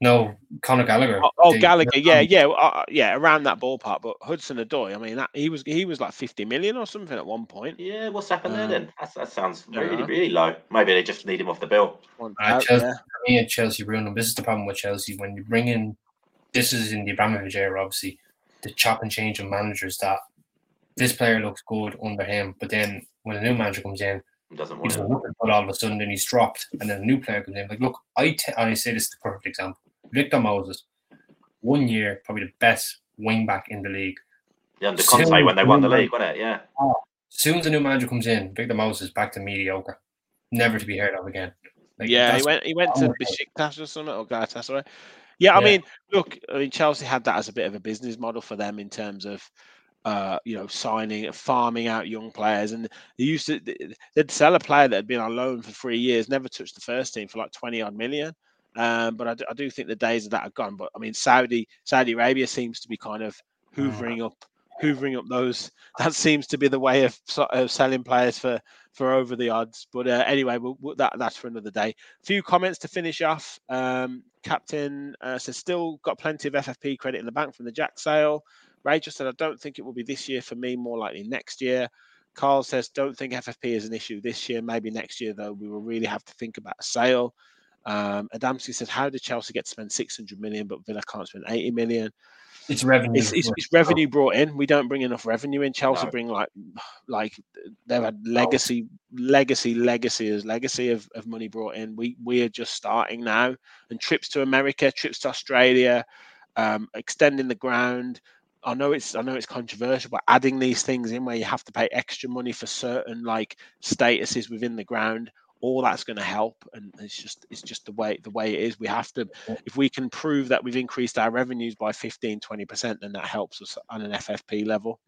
Speaker 2: No, Conor Gallagher.
Speaker 1: Oh, oh
Speaker 2: they-
Speaker 1: Gallagher, yeah, yeah, uh, yeah, around that ballpark. But Hudson Odoi, I mean, that, he was he was like 50 million or something at one point.
Speaker 3: Yeah, what's happened there
Speaker 1: Um,
Speaker 3: then? That's, that sounds really,
Speaker 1: know.
Speaker 3: really low. Maybe they just need him off the bill.
Speaker 1: One
Speaker 2: Uh, Chelsea-
Speaker 1: yeah.
Speaker 2: For me and Chelsea ruined them. This is the problem with Chelsea. When you bring in, this is in the Abramovich era, obviously, the chop and change of managers that this player looks good under him, but then when a new manager comes in,
Speaker 3: He doesn't
Speaker 2: he
Speaker 3: want
Speaker 2: doesn't
Speaker 3: it.
Speaker 2: look all of a sudden, then he's dropped, and then a new player comes in. Like, look, I, te- I say this is the perfect example. Victor Moses, one year, probably the best wing back in the league.
Speaker 3: Yeah, under
Speaker 2: Still
Speaker 3: Conte when they won the
Speaker 2: really
Speaker 3: league, wasn't it? Yeah.
Speaker 2: As soon as a new manager comes in, Victor Moses back to mediocre. never to be heard of again.
Speaker 1: Like, yeah, he went he went to Besiktas or something or Galatasaray. Yeah, I yeah. mean, look, I mean, Chelsea had that as a bit of a business model for them in terms of, uh, you know, signing, and farming out young players, and they used to they'd sell a player that had been on loan for three years, never touched the first team for like twenty odd million. Um, but I do, I do think the days of that are gone. But I mean, Saudi Saudi Arabia seems to be kind of mm. hoovering up hoovering up those. That seems to be the way of, of selling players for for over the odds. But uh, anyway, we'll, we'll, that that's for another day. A few comments to finish off. Um, Captain uh, says still got plenty of FFP credit in the bank from the Jack sale. Rachel said I don't think it will be this year for me. More likely next year. Carl says don't think FFP is an issue this year. Maybe next year though. We will really have to think about a sale. Um, Adamski said, "How did Chelsea get to spend 600 million, but Villa can't spend 80 million?
Speaker 2: It's revenue.
Speaker 1: It's, it's, it's, revenue brought in. We don't bring enough revenue in. Chelsea no. bring like, like they've had legacy, legacy, legacy as legacy of, of money brought in. We we are just starting now, and trips to America, trips to Australia, um, extending the ground. I know it's I know it's controversial, but adding these things in where you have to pay extra money for certain like statuses within the ground all that's going to help and it's just it's just the way the way it is. We have to if we can prove that we've increased our revenues by 15 20% then that helps us on an ffp level.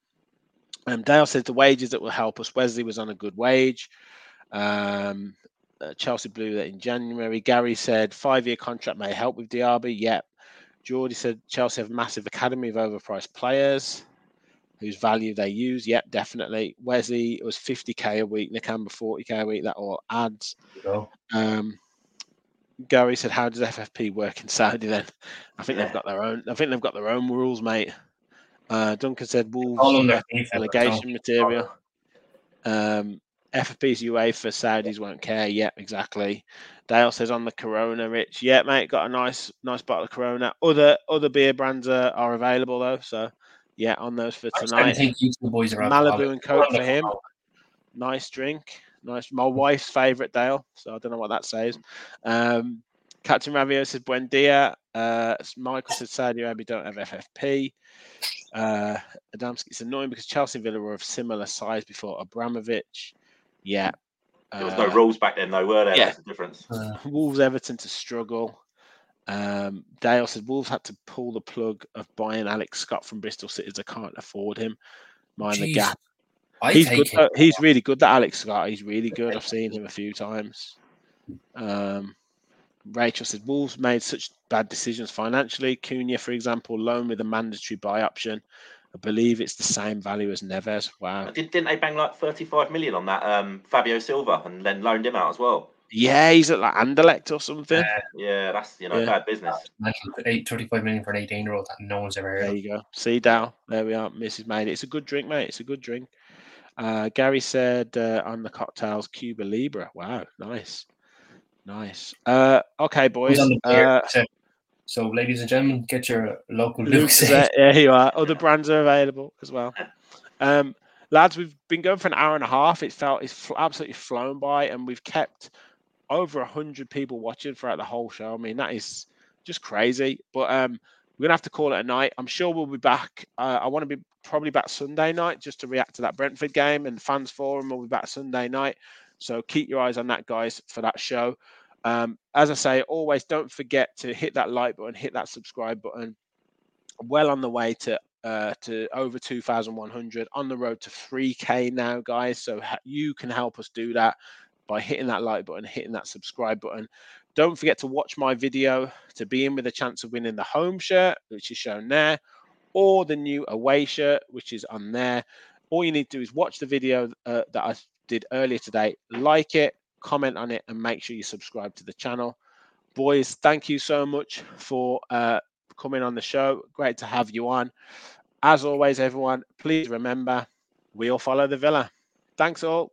Speaker 1: Um, dale says the wages that will help us wesley was on a good wage. Um, uh, chelsea blew that in january. Gary said five year contract may help with diaby. Yep. Geordie said chelsea have a massive academy of overpriced players whose value they use. Yep, definitely. Wesley it was 50k a week, Nakamba 40k a week. That all adds. Um, Gary said, "How does FFP work in Saudi?" Then I think they've got their own. I think they've got their own rules, mate. Uh, Duncan said, "Wolves relegation material." Um, FFP's UEFA Saudis won't care. Yep, exactly. Dale says on the Corona, Rich. Yeah, mate, got a nice, nice bottle of Corona. Other other beer brands are, are available though, so yeah, on those for tonight. I think
Speaker 2: the boys are
Speaker 1: Malibu and Coke for him. Nice drink. Nice. My wife's favourite, Dale. So I don't know what that says. Um, Captain Ravio says Buen dia. Uh, Michael says Saudi Arabia don't have FFP. Uh, Adamski, it's annoying because Chelsea and Villa were of similar size before Abramovich. Yeah.
Speaker 3: There was no uh, rules back then, though, were there? Yeah. That's the difference.
Speaker 1: Uh, Wolves Everton to struggle. Um, Dale said Wolves had to pull the plug of buying Alex Scott from Bristol City as they can't afford him. Mind Jeez. the gap. I he's good. Him. He's really good. That Alex Scott. He's really good. I've seen him a few times. Um, Rachel said Wolves made such bad decisions financially. Cunha, for example, loan with a mandatory buy option. I believe it's the same value as Neves. Wow.
Speaker 3: Did, not they bang like 35 million on that um, Fabio Silva and then loaned him out as well?
Speaker 1: Yeah, he's at like Anderlecht or something.
Speaker 3: Yeah, yeah that's you know yeah. bad business.
Speaker 2: Eight, 35 million for an 18 year old that no one's ever heard.
Speaker 1: There you go. See Dow. There we are. Mrs. Made. It's a good drink, mate. It's a good drink. Uh, Gary said uh, on the cocktails, Cuba Libre. Wow, nice, nice. Uh, okay, boys. Uh,
Speaker 2: so, ladies and gentlemen, get your local Luke's.
Speaker 1: Yeah, you are. Other brands are available as well. Um, lads, we've been going for an hour and a half. It felt it's absolutely flown by, and we've kept over a hundred people watching throughout the whole show. I mean, that is just crazy. But um, we're gonna have to call it a night. I'm sure we'll be back. Uh, I want to be probably back Sunday night just to react to that Brentford game and fans forum. We'll be back Sunday night. So keep your eyes on that, guys, for that show. Um, as I say, always don't forget to hit that like button, hit that subscribe button. Well on the way to uh, to over 2,100 on the road to 3K now, guys. So you can help us do that by hitting that like button, hitting that subscribe button. Don't forget to watch my video to be in with a chance of winning the home shirt, which is shown there, or the new away shirt, which is on there. All you need to do is watch the video uh, that I did earlier today, like it, comment on it, and make sure you subscribe to the channel. Boys, thank you so much for uh, coming on the show. Great to have you on. As always, everyone, please remember we all follow the villa. Thanks all.